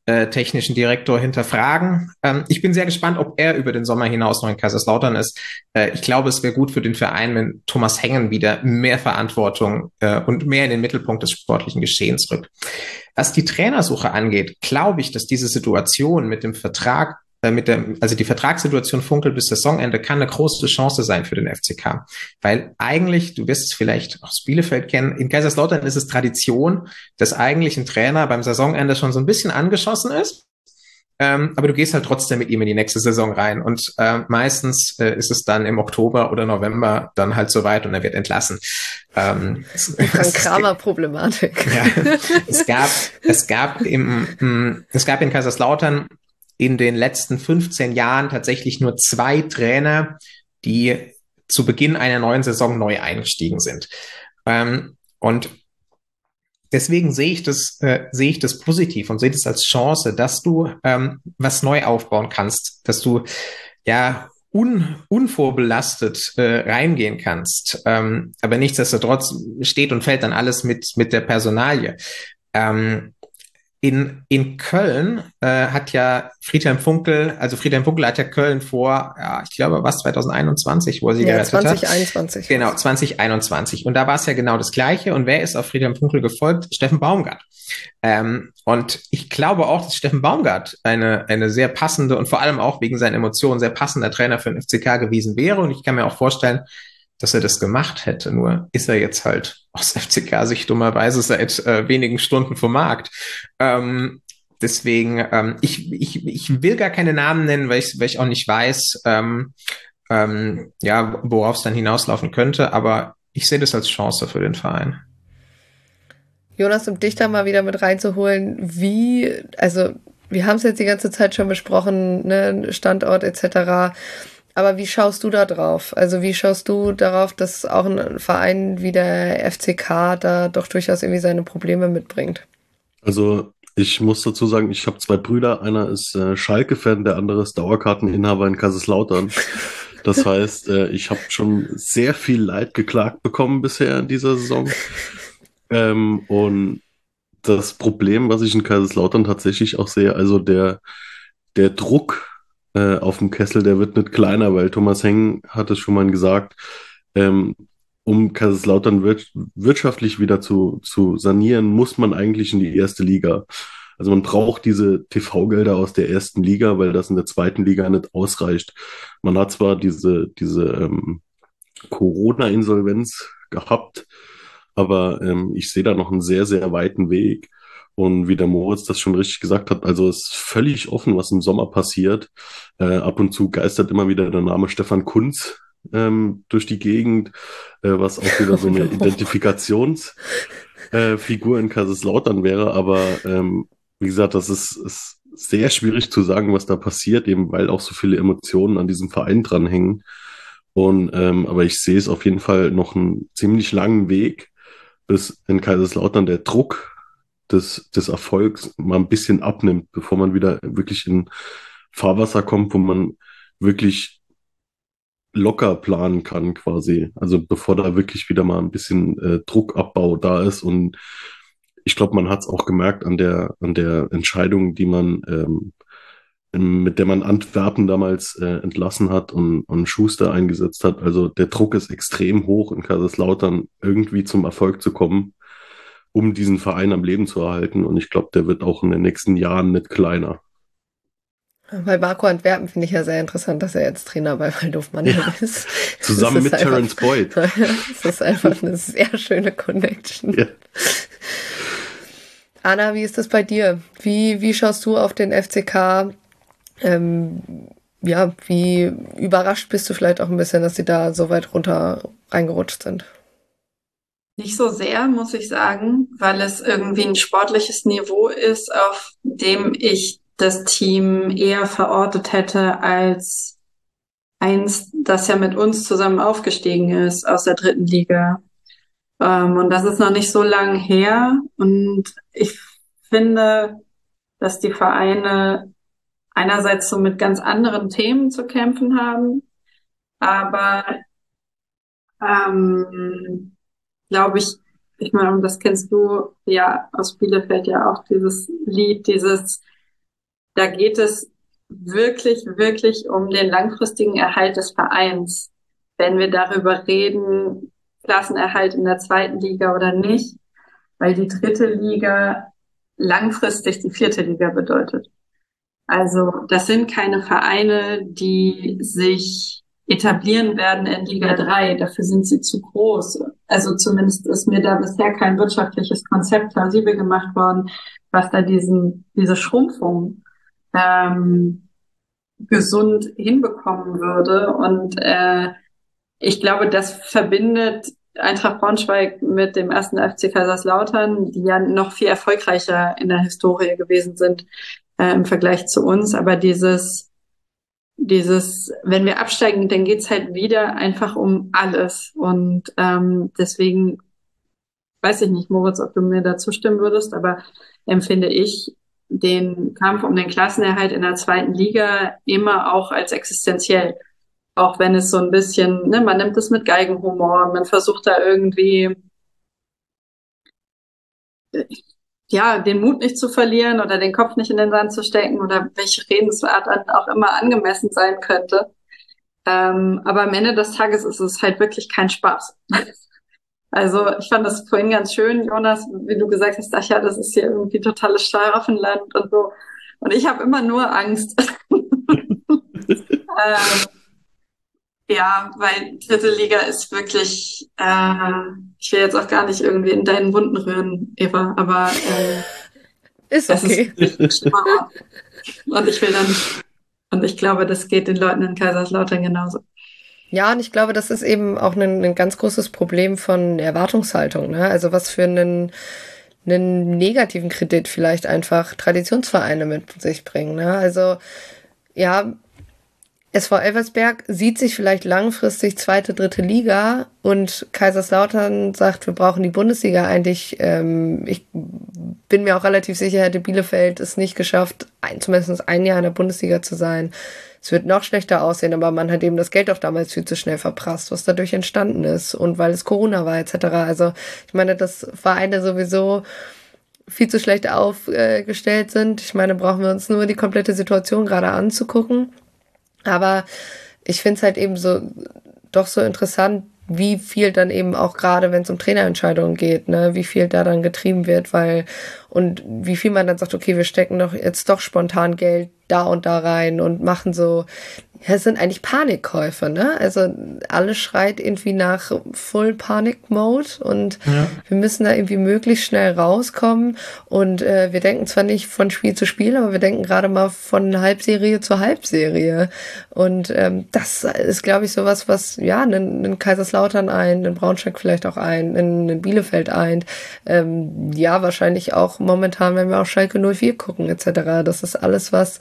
äh, technischen Direktor hinterfragen. Ähm, ich bin sehr gespannt, ob er über den Sommer hinaus noch in Kaiserslautern ist. Äh, ich glaube, es wäre gut für den Verein, wenn Thomas Hengen wieder mehr Verantwortung äh, und mehr in den Mittelpunkt des sportlichen Geschehens rückt. Was die Trainersuche angeht, glaube ich, dass diese Situation mit dem Vertrag mit der, also die Vertragssituation Funkel bis Saisonende kann eine große Chance sein für den FCK. Weil eigentlich, du wirst es vielleicht aus Bielefeld kennen, in Kaiserslautern ist es Tradition, dass eigentlich ein Trainer beim Saisonende schon so ein bisschen angeschossen ist. Ähm, aber du gehst halt trotzdem mit ihm in die nächste Saison rein. Und äh, meistens äh, ist es dann im Oktober oder November dann halt soweit und er wird entlassen. Ähm, Kramer-Problematik. Ja, es gab, es gab im, es gab in Kaiserslautern in den letzten 15 Jahren tatsächlich nur zwei Trainer, die zu Beginn einer neuen Saison neu eingestiegen sind. Ähm, und deswegen sehe ich das, äh, sehe ich das positiv und sehe das als Chance, dass du ähm, was neu aufbauen kannst, dass du ja un, unvorbelastet äh, reingehen kannst. Ähm, aber nichtsdestotrotz steht und fällt dann alles mit, mit der Personalie. Ähm, in, in Köln äh, hat ja Friedhelm Funkel, also Friedhelm Funkel hat ja Köln vor, ja, ich glaube, was 2021, wo er sie ja, gerettet 2021. hat. Genau, 2021. Und da war es ja genau das Gleiche. Und wer ist auf Friedhelm Funkel gefolgt? Steffen Baumgart. Ähm, und ich glaube auch, dass Steffen Baumgart eine, eine sehr passende und vor allem auch wegen seinen Emotionen sehr passender Trainer für den FCK gewesen wäre. Und ich kann mir auch vorstellen, dass er das gemacht hätte. Nur ist er jetzt halt aus FCK-Sicht dummerweise seit äh, wenigen Stunden vom Markt. Ähm, deswegen, ähm, ich, ich, ich will gar keine Namen nennen, weil ich, weil ich auch nicht weiß, ähm, ähm, ja, worauf es dann hinauslaufen könnte. Aber ich sehe das als Chance für den Verein. Jonas, um dich da mal wieder mit reinzuholen, wie, also wir haben es jetzt die ganze Zeit schon besprochen, ne, Standort etc. Aber wie schaust du da drauf? Also wie schaust du darauf, dass auch ein Verein wie der FCK da doch durchaus irgendwie seine Probleme mitbringt? Also ich muss dazu sagen, ich habe zwei Brüder. Einer ist äh, Schalke-Fan, der andere ist Dauerkarteninhaber in Kaiserslautern. Das heißt, äh, ich habe schon sehr viel Leid geklagt bekommen bisher in dieser Saison. Ähm, und das Problem, was ich in Kaiserslautern tatsächlich auch sehe, also der, der Druck, äh, auf dem Kessel, der wird nicht kleiner, weil Thomas Heng hat es schon mal gesagt, ähm, um Kaiserslautern wir wirtschaftlich wieder zu, zu sanieren, muss man eigentlich in die erste Liga. Also man braucht diese TV-Gelder aus der ersten Liga, weil das in der zweiten Liga nicht ausreicht. Man hat zwar diese, diese ähm, Corona-Insolvenz gehabt, aber ähm, ich sehe da noch einen sehr, sehr weiten Weg. Und wie der Moritz das schon richtig gesagt hat, also ist völlig offen, was im Sommer passiert. Äh, ab und zu geistert immer wieder der Name Stefan Kunz ähm, durch die Gegend, äh, was auch wieder so eine Identifikationsfigur äh, in Kaiserslautern wäre. Aber ähm, wie gesagt, das ist, ist sehr schwierig zu sagen, was da passiert, eben weil auch so viele Emotionen an diesem Verein dranhängen. Und ähm, aber ich sehe es auf jeden Fall noch einen ziemlich langen Weg, bis in Kaiserslautern der Druck des, des Erfolgs mal ein bisschen abnimmt, bevor man wieder wirklich in Fahrwasser kommt, wo man wirklich locker planen kann quasi. Also bevor da wirklich wieder mal ein bisschen äh, Druckabbau da ist. Und ich glaube, man hat es auch gemerkt an der, an der Entscheidung, die man ähm, mit der man Antwerpen damals äh, entlassen hat und, und Schuster eingesetzt hat. Also der Druck ist extrem hoch in Kaiserslautern, irgendwie zum Erfolg zu kommen um diesen Verein am Leben zu erhalten. Und ich glaube, der wird auch in den nächsten Jahren nicht kleiner. Bei Marco Antwerpen finde ich ja sehr interessant, dass er jetzt Trainer bei Waldhof Mannheim ja, ist. Zusammen mit Terence Boyd. das ist einfach eine sehr schöne Connection. Ja. Anna, wie ist das bei dir? Wie, wie schaust du auf den FCK? Ähm, ja, wie überrascht bist du vielleicht auch ein bisschen, dass sie da so weit runter reingerutscht sind? Nicht so sehr, muss ich sagen, weil es irgendwie ein sportliches Niveau ist, auf dem ich das Team eher verortet hätte als eins, das ja mit uns zusammen aufgestiegen ist aus der dritten Liga. Ähm, und das ist noch nicht so lang her. Und ich finde, dass die Vereine einerseits so mit ganz anderen Themen zu kämpfen haben, aber ähm, glaube ich, ich meine, das kennst du ja aus Bielefeld ja auch, dieses Lied, dieses, da geht es wirklich, wirklich um den langfristigen Erhalt des Vereins. Wenn wir darüber reden, Klassenerhalt in der zweiten Liga oder nicht, weil die dritte Liga langfristig die vierte Liga bedeutet. Also das sind keine Vereine, die sich etablieren werden in Liga 3. Dafür sind sie zu groß. Also zumindest ist mir da bisher kein wirtschaftliches Konzept plausibel gemacht worden, was da diesen, diese Schrumpfung ähm, gesund hinbekommen würde. Und äh, ich glaube, das verbindet Eintracht Braunschweig mit dem ersten FC Kaiserslautern, die ja noch viel erfolgreicher in der Historie gewesen sind äh, im Vergleich zu uns. Aber dieses dieses, wenn wir absteigen, dann geht's halt wieder einfach um alles. Und ähm, deswegen weiß ich nicht, Moritz, ob du mir da zustimmen würdest, aber empfinde ich den Kampf um den Klassenerhalt in der zweiten Liga immer auch als existenziell. Auch wenn es so ein bisschen, ne, man nimmt es mit Geigenhumor, man versucht da irgendwie ja, den Mut nicht zu verlieren oder den Kopf nicht in den Sand zu stecken oder welche Redensart auch immer angemessen sein könnte. Ähm, aber am Ende des Tages ist es halt wirklich kein Spaß. Also ich fand das vorhin ganz schön, Jonas, wie du gesagt hast, ach ja, das ist hier irgendwie totales Schlaraffenland und so. Und ich habe immer nur Angst. ähm, ja, weil dritte Liga ist wirklich, äh, ich will jetzt auch gar nicht irgendwie in deinen Wunden rühren, Eva, aber äh, ist okay. Ist und ich will dann, und ich glaube, das geht den Leuten in Kaiserslautern genauso. Ja, und ich glaube, das ist eben auch ein, ein ganz großes Problem von Erwartungshaltung. Ne? Also was für einen, einen negativen Kredit vielleicht einfach Traditionsvereine mit sich bringen. Ne? Also ja, SV Elversberg sieht sich vielleicht langfristig zweite, dritte Liga und Kaiserslautern sagt, wir brauchen die Bundesliga eigentlich. Ähm, ich bin mir auch relativ sicher, hätte Bielefeld es nicht geschafft, ein, zumindest ein Jahr in der Bundesliga zu sein. Es wird noch schlechter aussehen, aber man hat eben das Geld auch damals viel zu schnell verprasst, was dadurch entstanden ist und weil es Corona war etc. Also ich meine, dass Vereine sowieso viel zu schlecht aufgestellt sind. Ich meine, brauchen wir uns nur die komplette Situation gerade anzugucken. Aber ich finde es halt eben so doch so interessant, wie viel dann eben auch gerade, wenn es um Trainerentscheidungen geht, ne, wie viel da dann getrieben wird, weil und wie viel man dann sagt, okay, wir stecken doch jetzt doch spontan Geld da und da rein und machen so ja, es sind eigentlich Panikkäufe, ne? Also alles schreit irgendwie nach Full Panic Mode und ja. wir müssen da irgendwie möglichst schnell rauskommen. Und äh, wir denken zwar nicht von Spiel zu Spiel, aber wir denken gerade mal von Halbserie zu Halbserie. Und ähm, das ist, glaube ich, sowas, was ja einen, einen Kaiserslautern ein, einen Braunschweig vielleicht auch ein, einen Bielefeld ein. Ähm, ja, wahrscheinlich auch momentan, wenn wir auf Schalke 04 gucken, etc. Das ist alles, was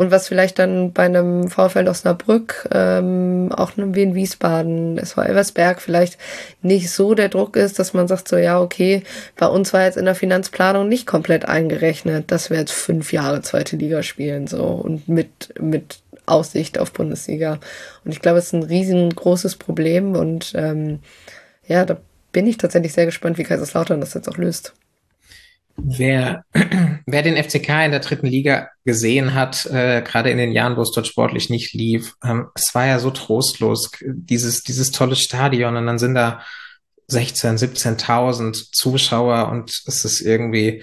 und was vielleicht dann bei einem VfL Osnabrück, ähm, auch wie in Wiesbaden, es war Elversberg, vielleicht nicht so der Druck ist, dass man sagt so, ja, okay, bei uns war jetzt in der Finanzplanung nicht komplett eingerechnet, dass wir jetzt fünf Jahre zweite Liga spielen, so, und mit, mit Aussicht auf Bundesliga. Und ich glaube, es ist ein riesengroßes Problem und ähm, ja, da bin ich tatsächlich sehr gespannt, wie Kaiserslautern das jetzt auch löst. Wer, wer den FCK in der dritten Liga gesehen hat, äh, gerade in den Jahren, wo es dort sportlich nicht lief, ähm, es war ja so trostlos, dieses, dieses tolle Stadion. Und dann sind da 16, 17.000 Zuschauer und es ist irgendwie,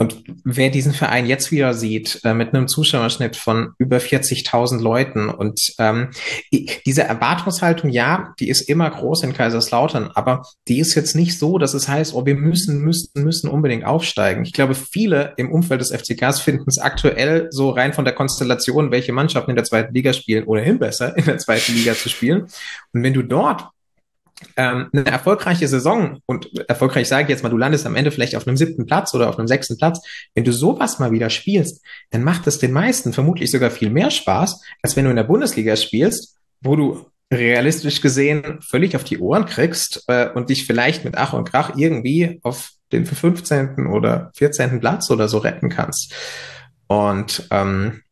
und wer diesen Verein jetzt wieder sieht, äh, mit einem Zuschauerschnitt von über 40.000 Leuten und ähm, diese Erwartungshaltung, ja, die ist immer groß in Kaiserslautern, aber die ist jetzt nicht so, dass es heißt, oh, wir müssen, müssen, müssen unbedingt aufsteigen. Ich glaube, viele im Umfeld des FCKs finden es aktuell so rein von der Konstellation, welche Mannschaften in der zweiten Liga spielen, ohnehin besser, in der zweiten Liga zu spielen. Und wenn du dort ähm, eine erfolgreiche Saison und erfolgreich sage ich jetzt mal, du landest am Ende vielleicht auf einem siebten Platz oder auf einem sechsten Platz, wenn du sowas mal wieder spielst, dann macht es den meisten vermutlich sogar viel mehr Spaß, als wenn du in der Bundesliga spielst wo du realistisch gesehen völlig auf die Ohren kriegst äh, und dich vielleicht mit Ach und Krach irgendwie auf den 15. oder 14. Platz oder so retten kannst. Und ähm,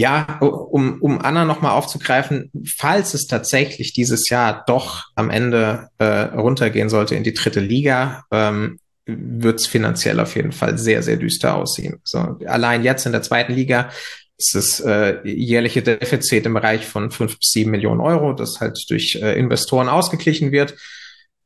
ja, um, um Anna nochmal aufzugreifen, falls es tatsächlich dieses Jahr doch am Ende äh, runtergehen sollte in die dritte Liga, ähm, wird es finanziell auf jeden Fall sehr, sehr düster aussehen. So, allein jetzt in der zweiten Liga ist das äh, jährliche Defizit im Bereich von fünf bis sieben Millionen Euro, das halt durch äh, Investoren ausgeglichen wird.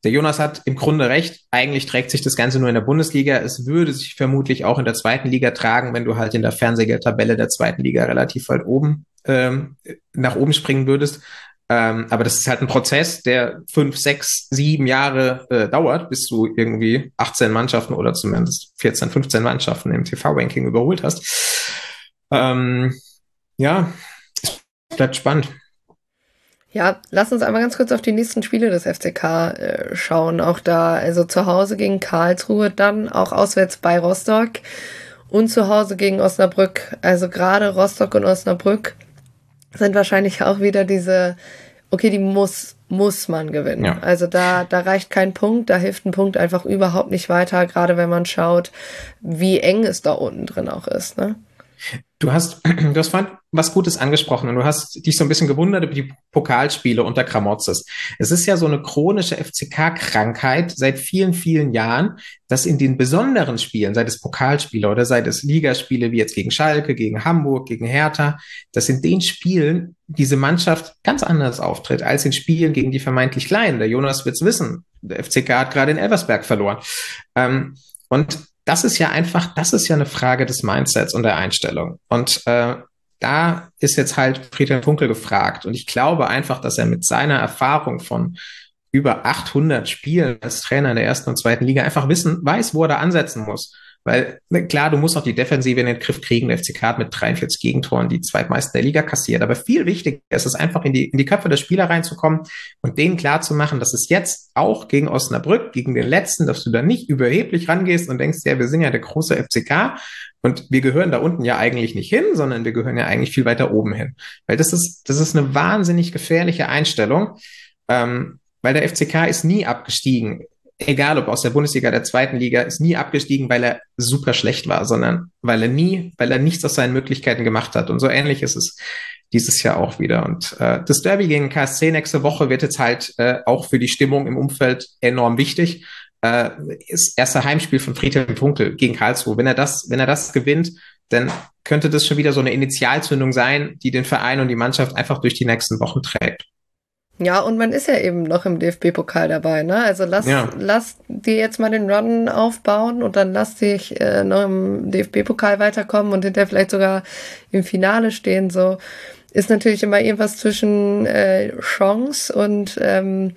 Der Jonas hat im Grunde recht. Eigentlich trägt sich das Ganze nur in der Bundesliga. Es würde sich vermutlich auch in der zweiten Liga tragen, wenn du halt in der Fernsehgeldtabelle der zweiten Liga relativ weit oben ähm, nach oben springen würdest. Ähm, aber das ist halt ein Prozess, der fünf, sechs, sieben Jahre äh, dauert, bis du irgendwie 18 Mannschaften oder zumindest 14, 15 Mannschaften im TV-Ranking überholt hast. Ähm, ja, es bleibt spannend. Ja, lass uns einmal ganz kurz auf die nächsten Spiele des FCK äh, schauen. Auch da, also zu Hause gegen Karlsruhe, dann auch auswärts bei Rostock und zu Hause gegen Osnabrück. Also gerade Rostock und Osnabrück sind wahrscheinlich auch wieder diese, okay, die muss, muss man gewinnen. Ja. Also da, da reicht kein Punkt, da hilft ein Punkt einfach überhaupt nicht weiter, gerade wenn man schaut, wie eng es da unten drin auch ist. Ne? Du hast, du hast vorhin was Gutes angesprochen und du hast dich so ein bisschen gewundert über die Pokalspiele unter Kramotzes. Es ist ja so eine chronische FCK-Krankheit seit vielen, vielen Jahren, dass in den besonderen Spielen, sei es Pokalspiele oder sei es Ligaspiele wie jetzt gegen Schalke, gegen Hamburg, gegen Hertha, dass in den Spielen diese Mannschaft ganz anders auftritt als in Spielen gegen die vermeintlich Kleinen. Der Jonas wird's wissen. Der FCK hat gerade in Elversberg verloren. Ähm, und das ist ja einfach, das ist ja eine Frage des Mindsets und der Einstellung. Und äh, da ist jetzt halt Friedhelm Funkel gefragt. Und ich glaube einfach, dass er mit seiner Erfahrung von über 800 Spielen als Trainer in der ersten und zweiten Liga einfach wissen, weiß, wo er da ansetzen muss. Weil ne, klar, du musst auch die Defensive in den Griff kriegen. Der FCK hat mit 43 Gegentoren die zweitmeisten der Liga kassiert. Aber viel wichtiger ist es einfach, in die, in die Köpfe der Spieler reinzukommen und denen klar zu machen, dass es jetzt auch gegen Osnabrück, gegen den letzten, dass du da nicht überheblich rangehst und denkst, ja, wir sind ja der große FCK und wir gehören da unten ja eigentlich nicht hin, sondern wir gehören ja eigentlich viel weiter oben hin. Weil das ist, das ist eine wahnsinnig gefährliche Einstellung. Ähm, weil der FCK ist nie abgestiegen egal ob aus der Bundesliga, der zweiten Liga, ist nie abgestiegen, weil er super schlecht war, sondern weil er nie, weil er nichts aus seinen Möglichkeiten gemacht hat. Und so ähnlich ist es dieses Jahr auch wieder. Und äh, das Derby gegen KSC nächste Woche wird jetzt halt äh, auch für die Stimmung im Umfeld enorm wichtig. Äh, ist erster Heimspiel von Friedhelm Funkel gegen Karlsruhe. Wenn er das, wenn er das gewinnt, dann könnte das schon wieder so eine Initialzündung sein, die den Verein und die Mannschaft einfach durch die nächsten Wochen trägt. Ja, und man ist ja eben noch im DFB-Pokal dabei, ne? Also lass, ja. lass dir jetzt mal den Run aufbauen und dann lass dich äh, noch im DFB-Pokal weiterkommen und hinterher vielleicht sogar im Finale stehen. So ist natürlich immer irgendwas zwischen äh, Chance und ähm,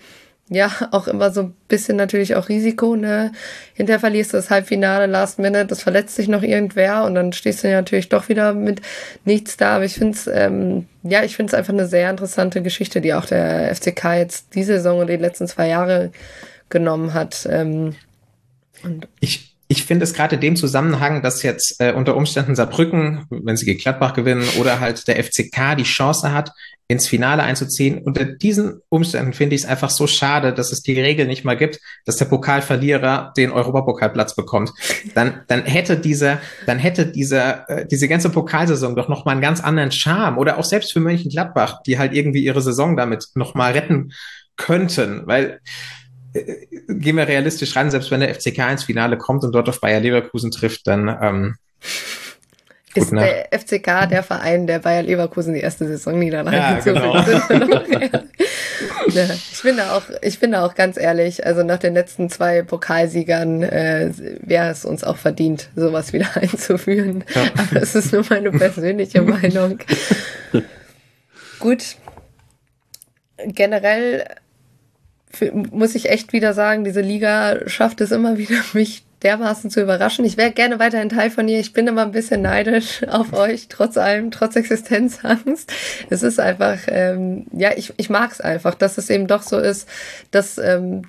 ja, auch immer so ein bisschen natürlich auch Risiko, ne? Hinterher verlierst du das Halbfinale, Last Minute, das verletzt sich noch irgendwer und dann stehst du ja natürlich doch wieder mit nichts da. Aber ich finde es, ähm, ja, ich finde es einfach eine sehr interessante Geschichte, die auch der FCK jetzt die Saison und die letzten zwei Jahre genommen hat. Ähm, und ich, ich finde es gerade in dem Zusammenhang, dass jetzt äh, unter Umständen Saarbrücken, wenn sie gegen Gladbach gewinnen, oder halt der FCK die Chance hat, ins Finale einzuziehen. Unter diesen Umständen finde ich es einfach so schade, dass es die Regel nicht mal gibt, dass der Pokalverlierer den Europapokalplatz bekommt. Dann, dann hätte dieser, dann hätte dieser, äh, diese ganze Pokalsaison doch noch mal einen ganz anderen Charme. Oder auch selbst für Mönchengladbach, die halt irgendwie ihre Saison damit noch mal retten könnten, weil gehen wir realistisch ran, selbst wenn der FCK ins Finale kommt und dort auf Bayer Leverkusen trifft, dann ähm, ist der FCK der Verein, der Bayer Leverkusen die erste Saison niederlage ja, genau. ich finde auch, ich finde auch ganz ehrlich, also nach den letzten zwei Pokalsiegern äh, wäre es uns auch verdient, sowas wieder einzuführen. Ja. Aber es ist nur meine persönliche Meinung. Gut. Generell muss ich echt wieder sagen, diese Liga schafft es immer wieder, mich dermaßen zu überraschen. Ich wäre gerne weiterhin Teil von ihr. Ich bin immer ein bisschen neidisch auf euch, trotz allem, trotz Existenzangst. Es ist einfach, ähm, ja, ich, ich mag es einfach, dass es eben doch so ist, dass ähm,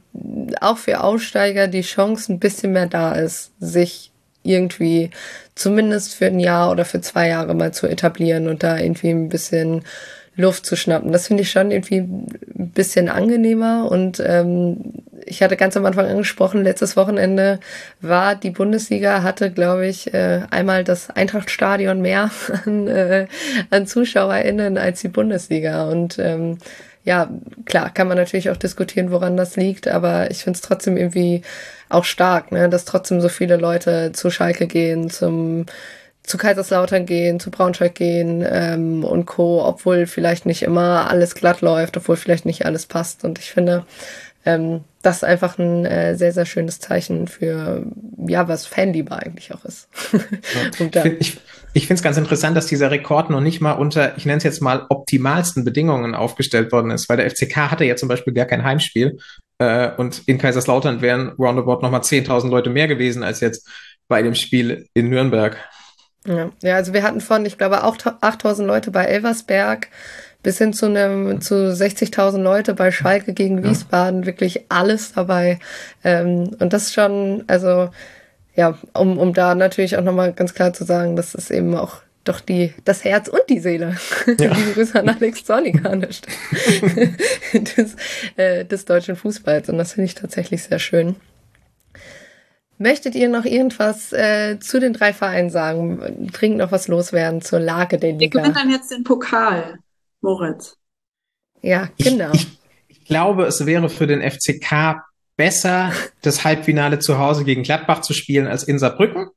auch für Aussteiger die Chance ein bisschen mehr da ist, sich irgendwie zumindest für ein Jahr oder für zwei Jahre mal zu etablieren und da irgendwie ein bisschen Luft zu schnappen. Das finde ich schon irgendwie ein bisschen angenehmer und ähm, ich hatte ganz am Anfang angesprochen, letztes Wochenende war die Bundesliga, hatte, glaube ich, äh, einmal das Eintrachtstadion mehr an, äh, an ZuschauerInnen als die Bundesliga. Und ähm, ja, klar, kann man natürlich auch diskutieren, woran das liegt, aber ich finde es trotzdem irgendwie auch stark, ne, dass trotzdem so viele Leute zu Schalke gehen, zum zu Kaiserslautern gehen, zu Braunschweig gehen ähm, und Co., obwohl vielleicht nicht immer alles glatt läuft, obwohl vielleicht nicht alles passt. Und ich finde, ähm, das ist einfach ein äh, sehr, sehr schönes Zeichen für, ja, was Fanliebe eigentlich auch ist. ja. ich ich finde es ganz interessant, dass dieser Rekord noch nicht mal unter, ich nenne es jetzt mal, optimalsten Bedingungen aufgestellt worden ist, weil der FCK hatte ja zum Beispiel gar kein Heimspiel äh, und in Kaiserslautern wären roundabout nochmal 10.000 Leute mehr gewesen als jetzt bei dem Spiel in Nürnberg. Ja, ja also wir hatten von, ich glaube, auch 8.000 Leute bei Elversberg bis hin zu einem zu 60.000 Leute bei Schalke gegen Wiesbaden, ja. wirklich alles dabei. Ähm, und das schon, also ja, um, um da natürlich auch nochmal ganz klar zu sagen, das ist eben auch doch die, das Herz und die Seele. Ja. Liebe Grüße an Alex Zorniger des, äh, des deutschen Fußballs. Und das finde ich tatsächlich sehr schön. Möchtet ihr noch irgendwas äh, zu den drei Vereinen sagen? Dringend noch was loswerden zur Lage der Liga? Wir gewinnen dann jetzt den Pokal. Moritz. Ja, genau. Ich, ich, glaube, es wäre für den FCK besser, das Halbfinale zu Hause gegen Gladbach zu spielen als in Saarbrücken.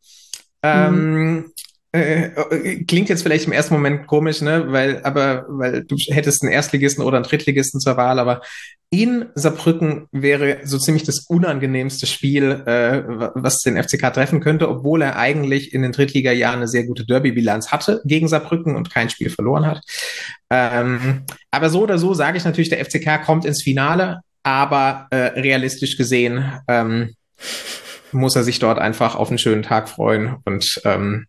Ähm, mhm. Äh, äh, klingt jetzt vielleicht im ersten Moment komisch, ne, weil, aber, weil du hättest einen Erstligisten oder einen Drittligisten zur Wahl, aber in Saarbrücken wäre so ziemlich das unangenehmste Spiel, äh, was den FCK treffen könnte, obwohl er eigentlich in den Drittliga-Jahren eine sehr gute Derby-Bilanz hatte gegen Saarbrücken und kein Spiel verloren hat. Ähm, aber so oder so sage ich natürlich, der FCK kommt ins Finale, aber äh, realistisch gesehen ähm, muss er sich dort einfach auf einen schönen Tag freuen und ähm,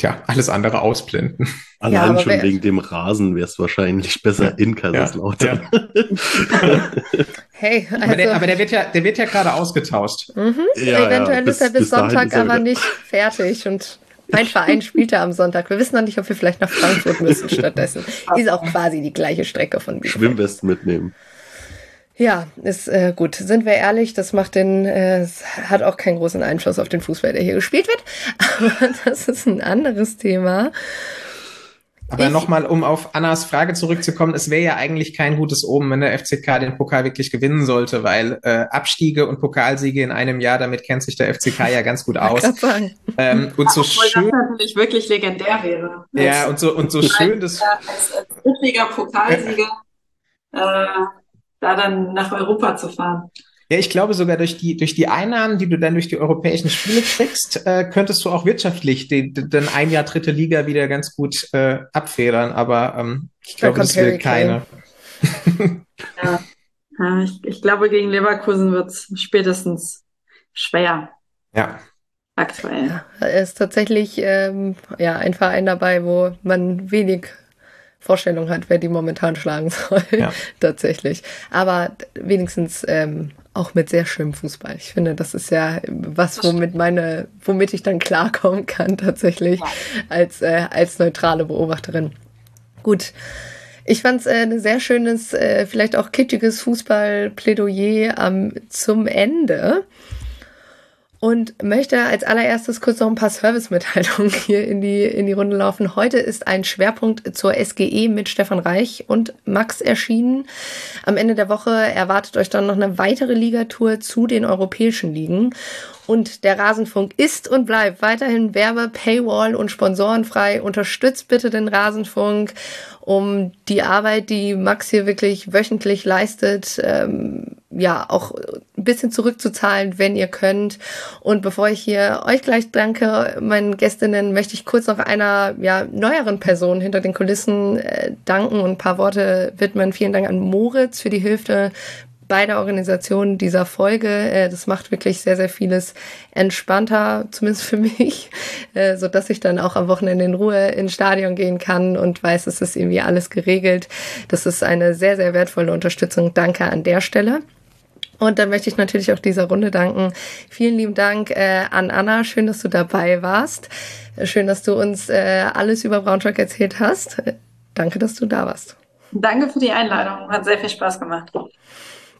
ja, alles andere ausblenden. Allein ja, schon wegen dem Rasen wäre es wahrscheinlich besser in Kaiserslautern. Ja. hey, also, aber, der, aber der, wird ja, der wird ja gerade ausgetauscht. Mhm. Ja, Eventuell bis, ist er bis, bis Sonntag aber nicht fertig und mein Verein spielt ja am Sonntag. Wir wissen noch nicht, ob wir vielleicht nach Frankfurt müssen stattdessen. Ist auch quasi die gleiche Strecke von mir. Schwimmwesten mitnehmen. Ja, ist äh, gut. Sind wir ehrlich, das macht den, äh, hat auch keinen großen Einfluss auf den Fußball, der hier gespielt wird. Aber das ist ein anderes Thema. Aber nochmal, um auf Annas Frage zurückzukommen, es wäre ja eigentlich kein gutes Omen, wenn der FCK den Pokal wirklich gewinnen sollte, weil äh, Abstiege und Pokalsiege in einem Jahr, damit kennt sich der FCK ja ganz gut aus. Ähm, und so Obwohl schön, das natürlich wirklich legendär wäre. Ja, und so, und so schön das. Als, als Drittliga-Pokalsieger. Äh, da dann nach Europa zu fahren. Ja, ich glaube sogar durch die, durch die Einnahmen, die du dann durch die europäischen Spiele kriegst, äh, könntest du auch wirtschaftlich den, den ein Jahr dritte Liga wieder ganz gut äh, abfedern. Aber ähm, ich glaube, das will keine. ja. ja, ich, ich glaube, gegen Leverkusen wird es spätestens schwer. Ja. Aktuell. Ja, es ist tatsächlich ähm, ja, ein Verein dabei, wo man wenig Vorstellung hat, wer die momentan schlagen soll. Ja. Tatsächlich. Aber wenigstens ähm, auch mit sehr schönem Fußball. Ich finde, das ist ja was, womit meine, womit ich dann klarkommen kann, tatsächlich, als, äh, als neutrale Beobachterin. Gut. Ich fand es äh, ein sehr schönes, äh, vielleicht auch kitschiges Fußballplädoyer ähm, zum Ende und möchte als allererstes kurz noch ein paar Servicemitteilungen hier in die, in die Runde laufen. Heute ist ein Schwerpunkt zur SGE mit Stefan Reich und Max erschienen. Am Ende der Woche erwartet euch dann noch eine weitere Ligatour zu den europäischen Ligen. Und der Rasenfunk ist und bleibt weiterhin Werbe, Paywall und sponsorenfrei. Unterstützt bitte den Rasenfunk, um die Arbeit, die Max hier wirklich wöchentlich leistet, ähm, ja, auch ein bisschen zurückzuzahlen, wenn ihr könnt. Und bevor ich hier euch gleich danke, meinen Gästinnen, möchte ich kurz noch einer ja, neueren Person hinter den Kulissen äh, danken und ein paar Worte widmen. Vielen Dank an Moritz für die Hilfe bei der Organisation dieser Folge. Äh, das macht wirklich sehr, sehr vieles entspannter, zumindest für mich, äh, so dass ich dann auch am Wochenende in Ruhe ins Stadion gehen kann und weiß, es ist irgendwie alles geregelt. Das ist eine sehr, sehr wertvolle Unterstützung. Danke an der Stelle. Und dann möchte ich natürlich auch dieser Runde danken. Vielen lieben Dank äh, an Anna. Schön, dass du dabei warst. Schön, dass du uns äh, alles über Braunschweig erzählt hast. Danke, dass du da warst. Danke für die Einladung. Hat sehr viel Spaß gemacht.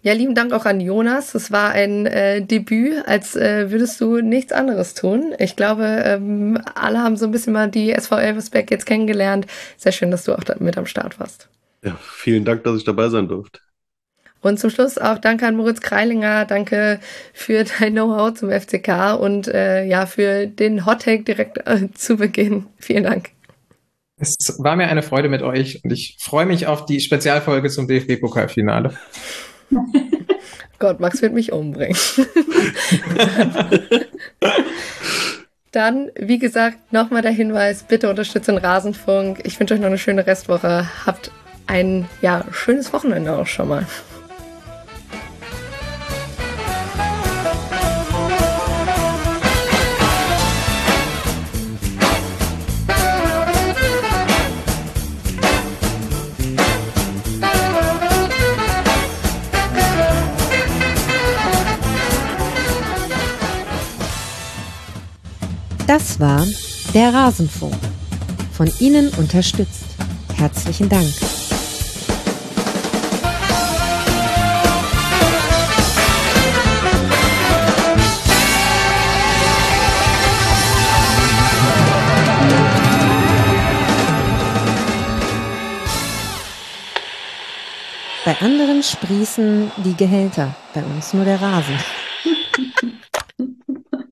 Ja, lieben Dank auch an Jonas. Es war ein äh, Debüt, als äh, würdest du nichts anderes tun. Ich glaube, ähm, alle haben so ein bisschen mal die SV Elversberg jetzt kennengelernt. Sehr schön, dass du auch mit am Start warst. Ja, vielen Dank, dass ich dabei sein durfte. Und zum Schluss auch danke an Moritz Kreilinger, danke für dein Know-how zum FCK und äh, ja, für den Hot Take direkt äh, zu Beginn. Vielen Dank. Es war mir eine Freude mit euch und ich freue mich auf die Spezialfolge zum DFB-Pokalfinale. Gott, Max wird mich umbringen. Dann, wie gesagt, nochmal der Hinweis, bitte unterstützt den Rasenfunk. Ich wünsche euch noch eine schöne Restwoche. Habt ein ja, schönes Wochenende auch schon mal. Das war der Rasenfunk. Von Ihnen unterstützt. Herzlichen Dank. Bei anderen sprießen die Gehälter, bei uns nur der Rasen.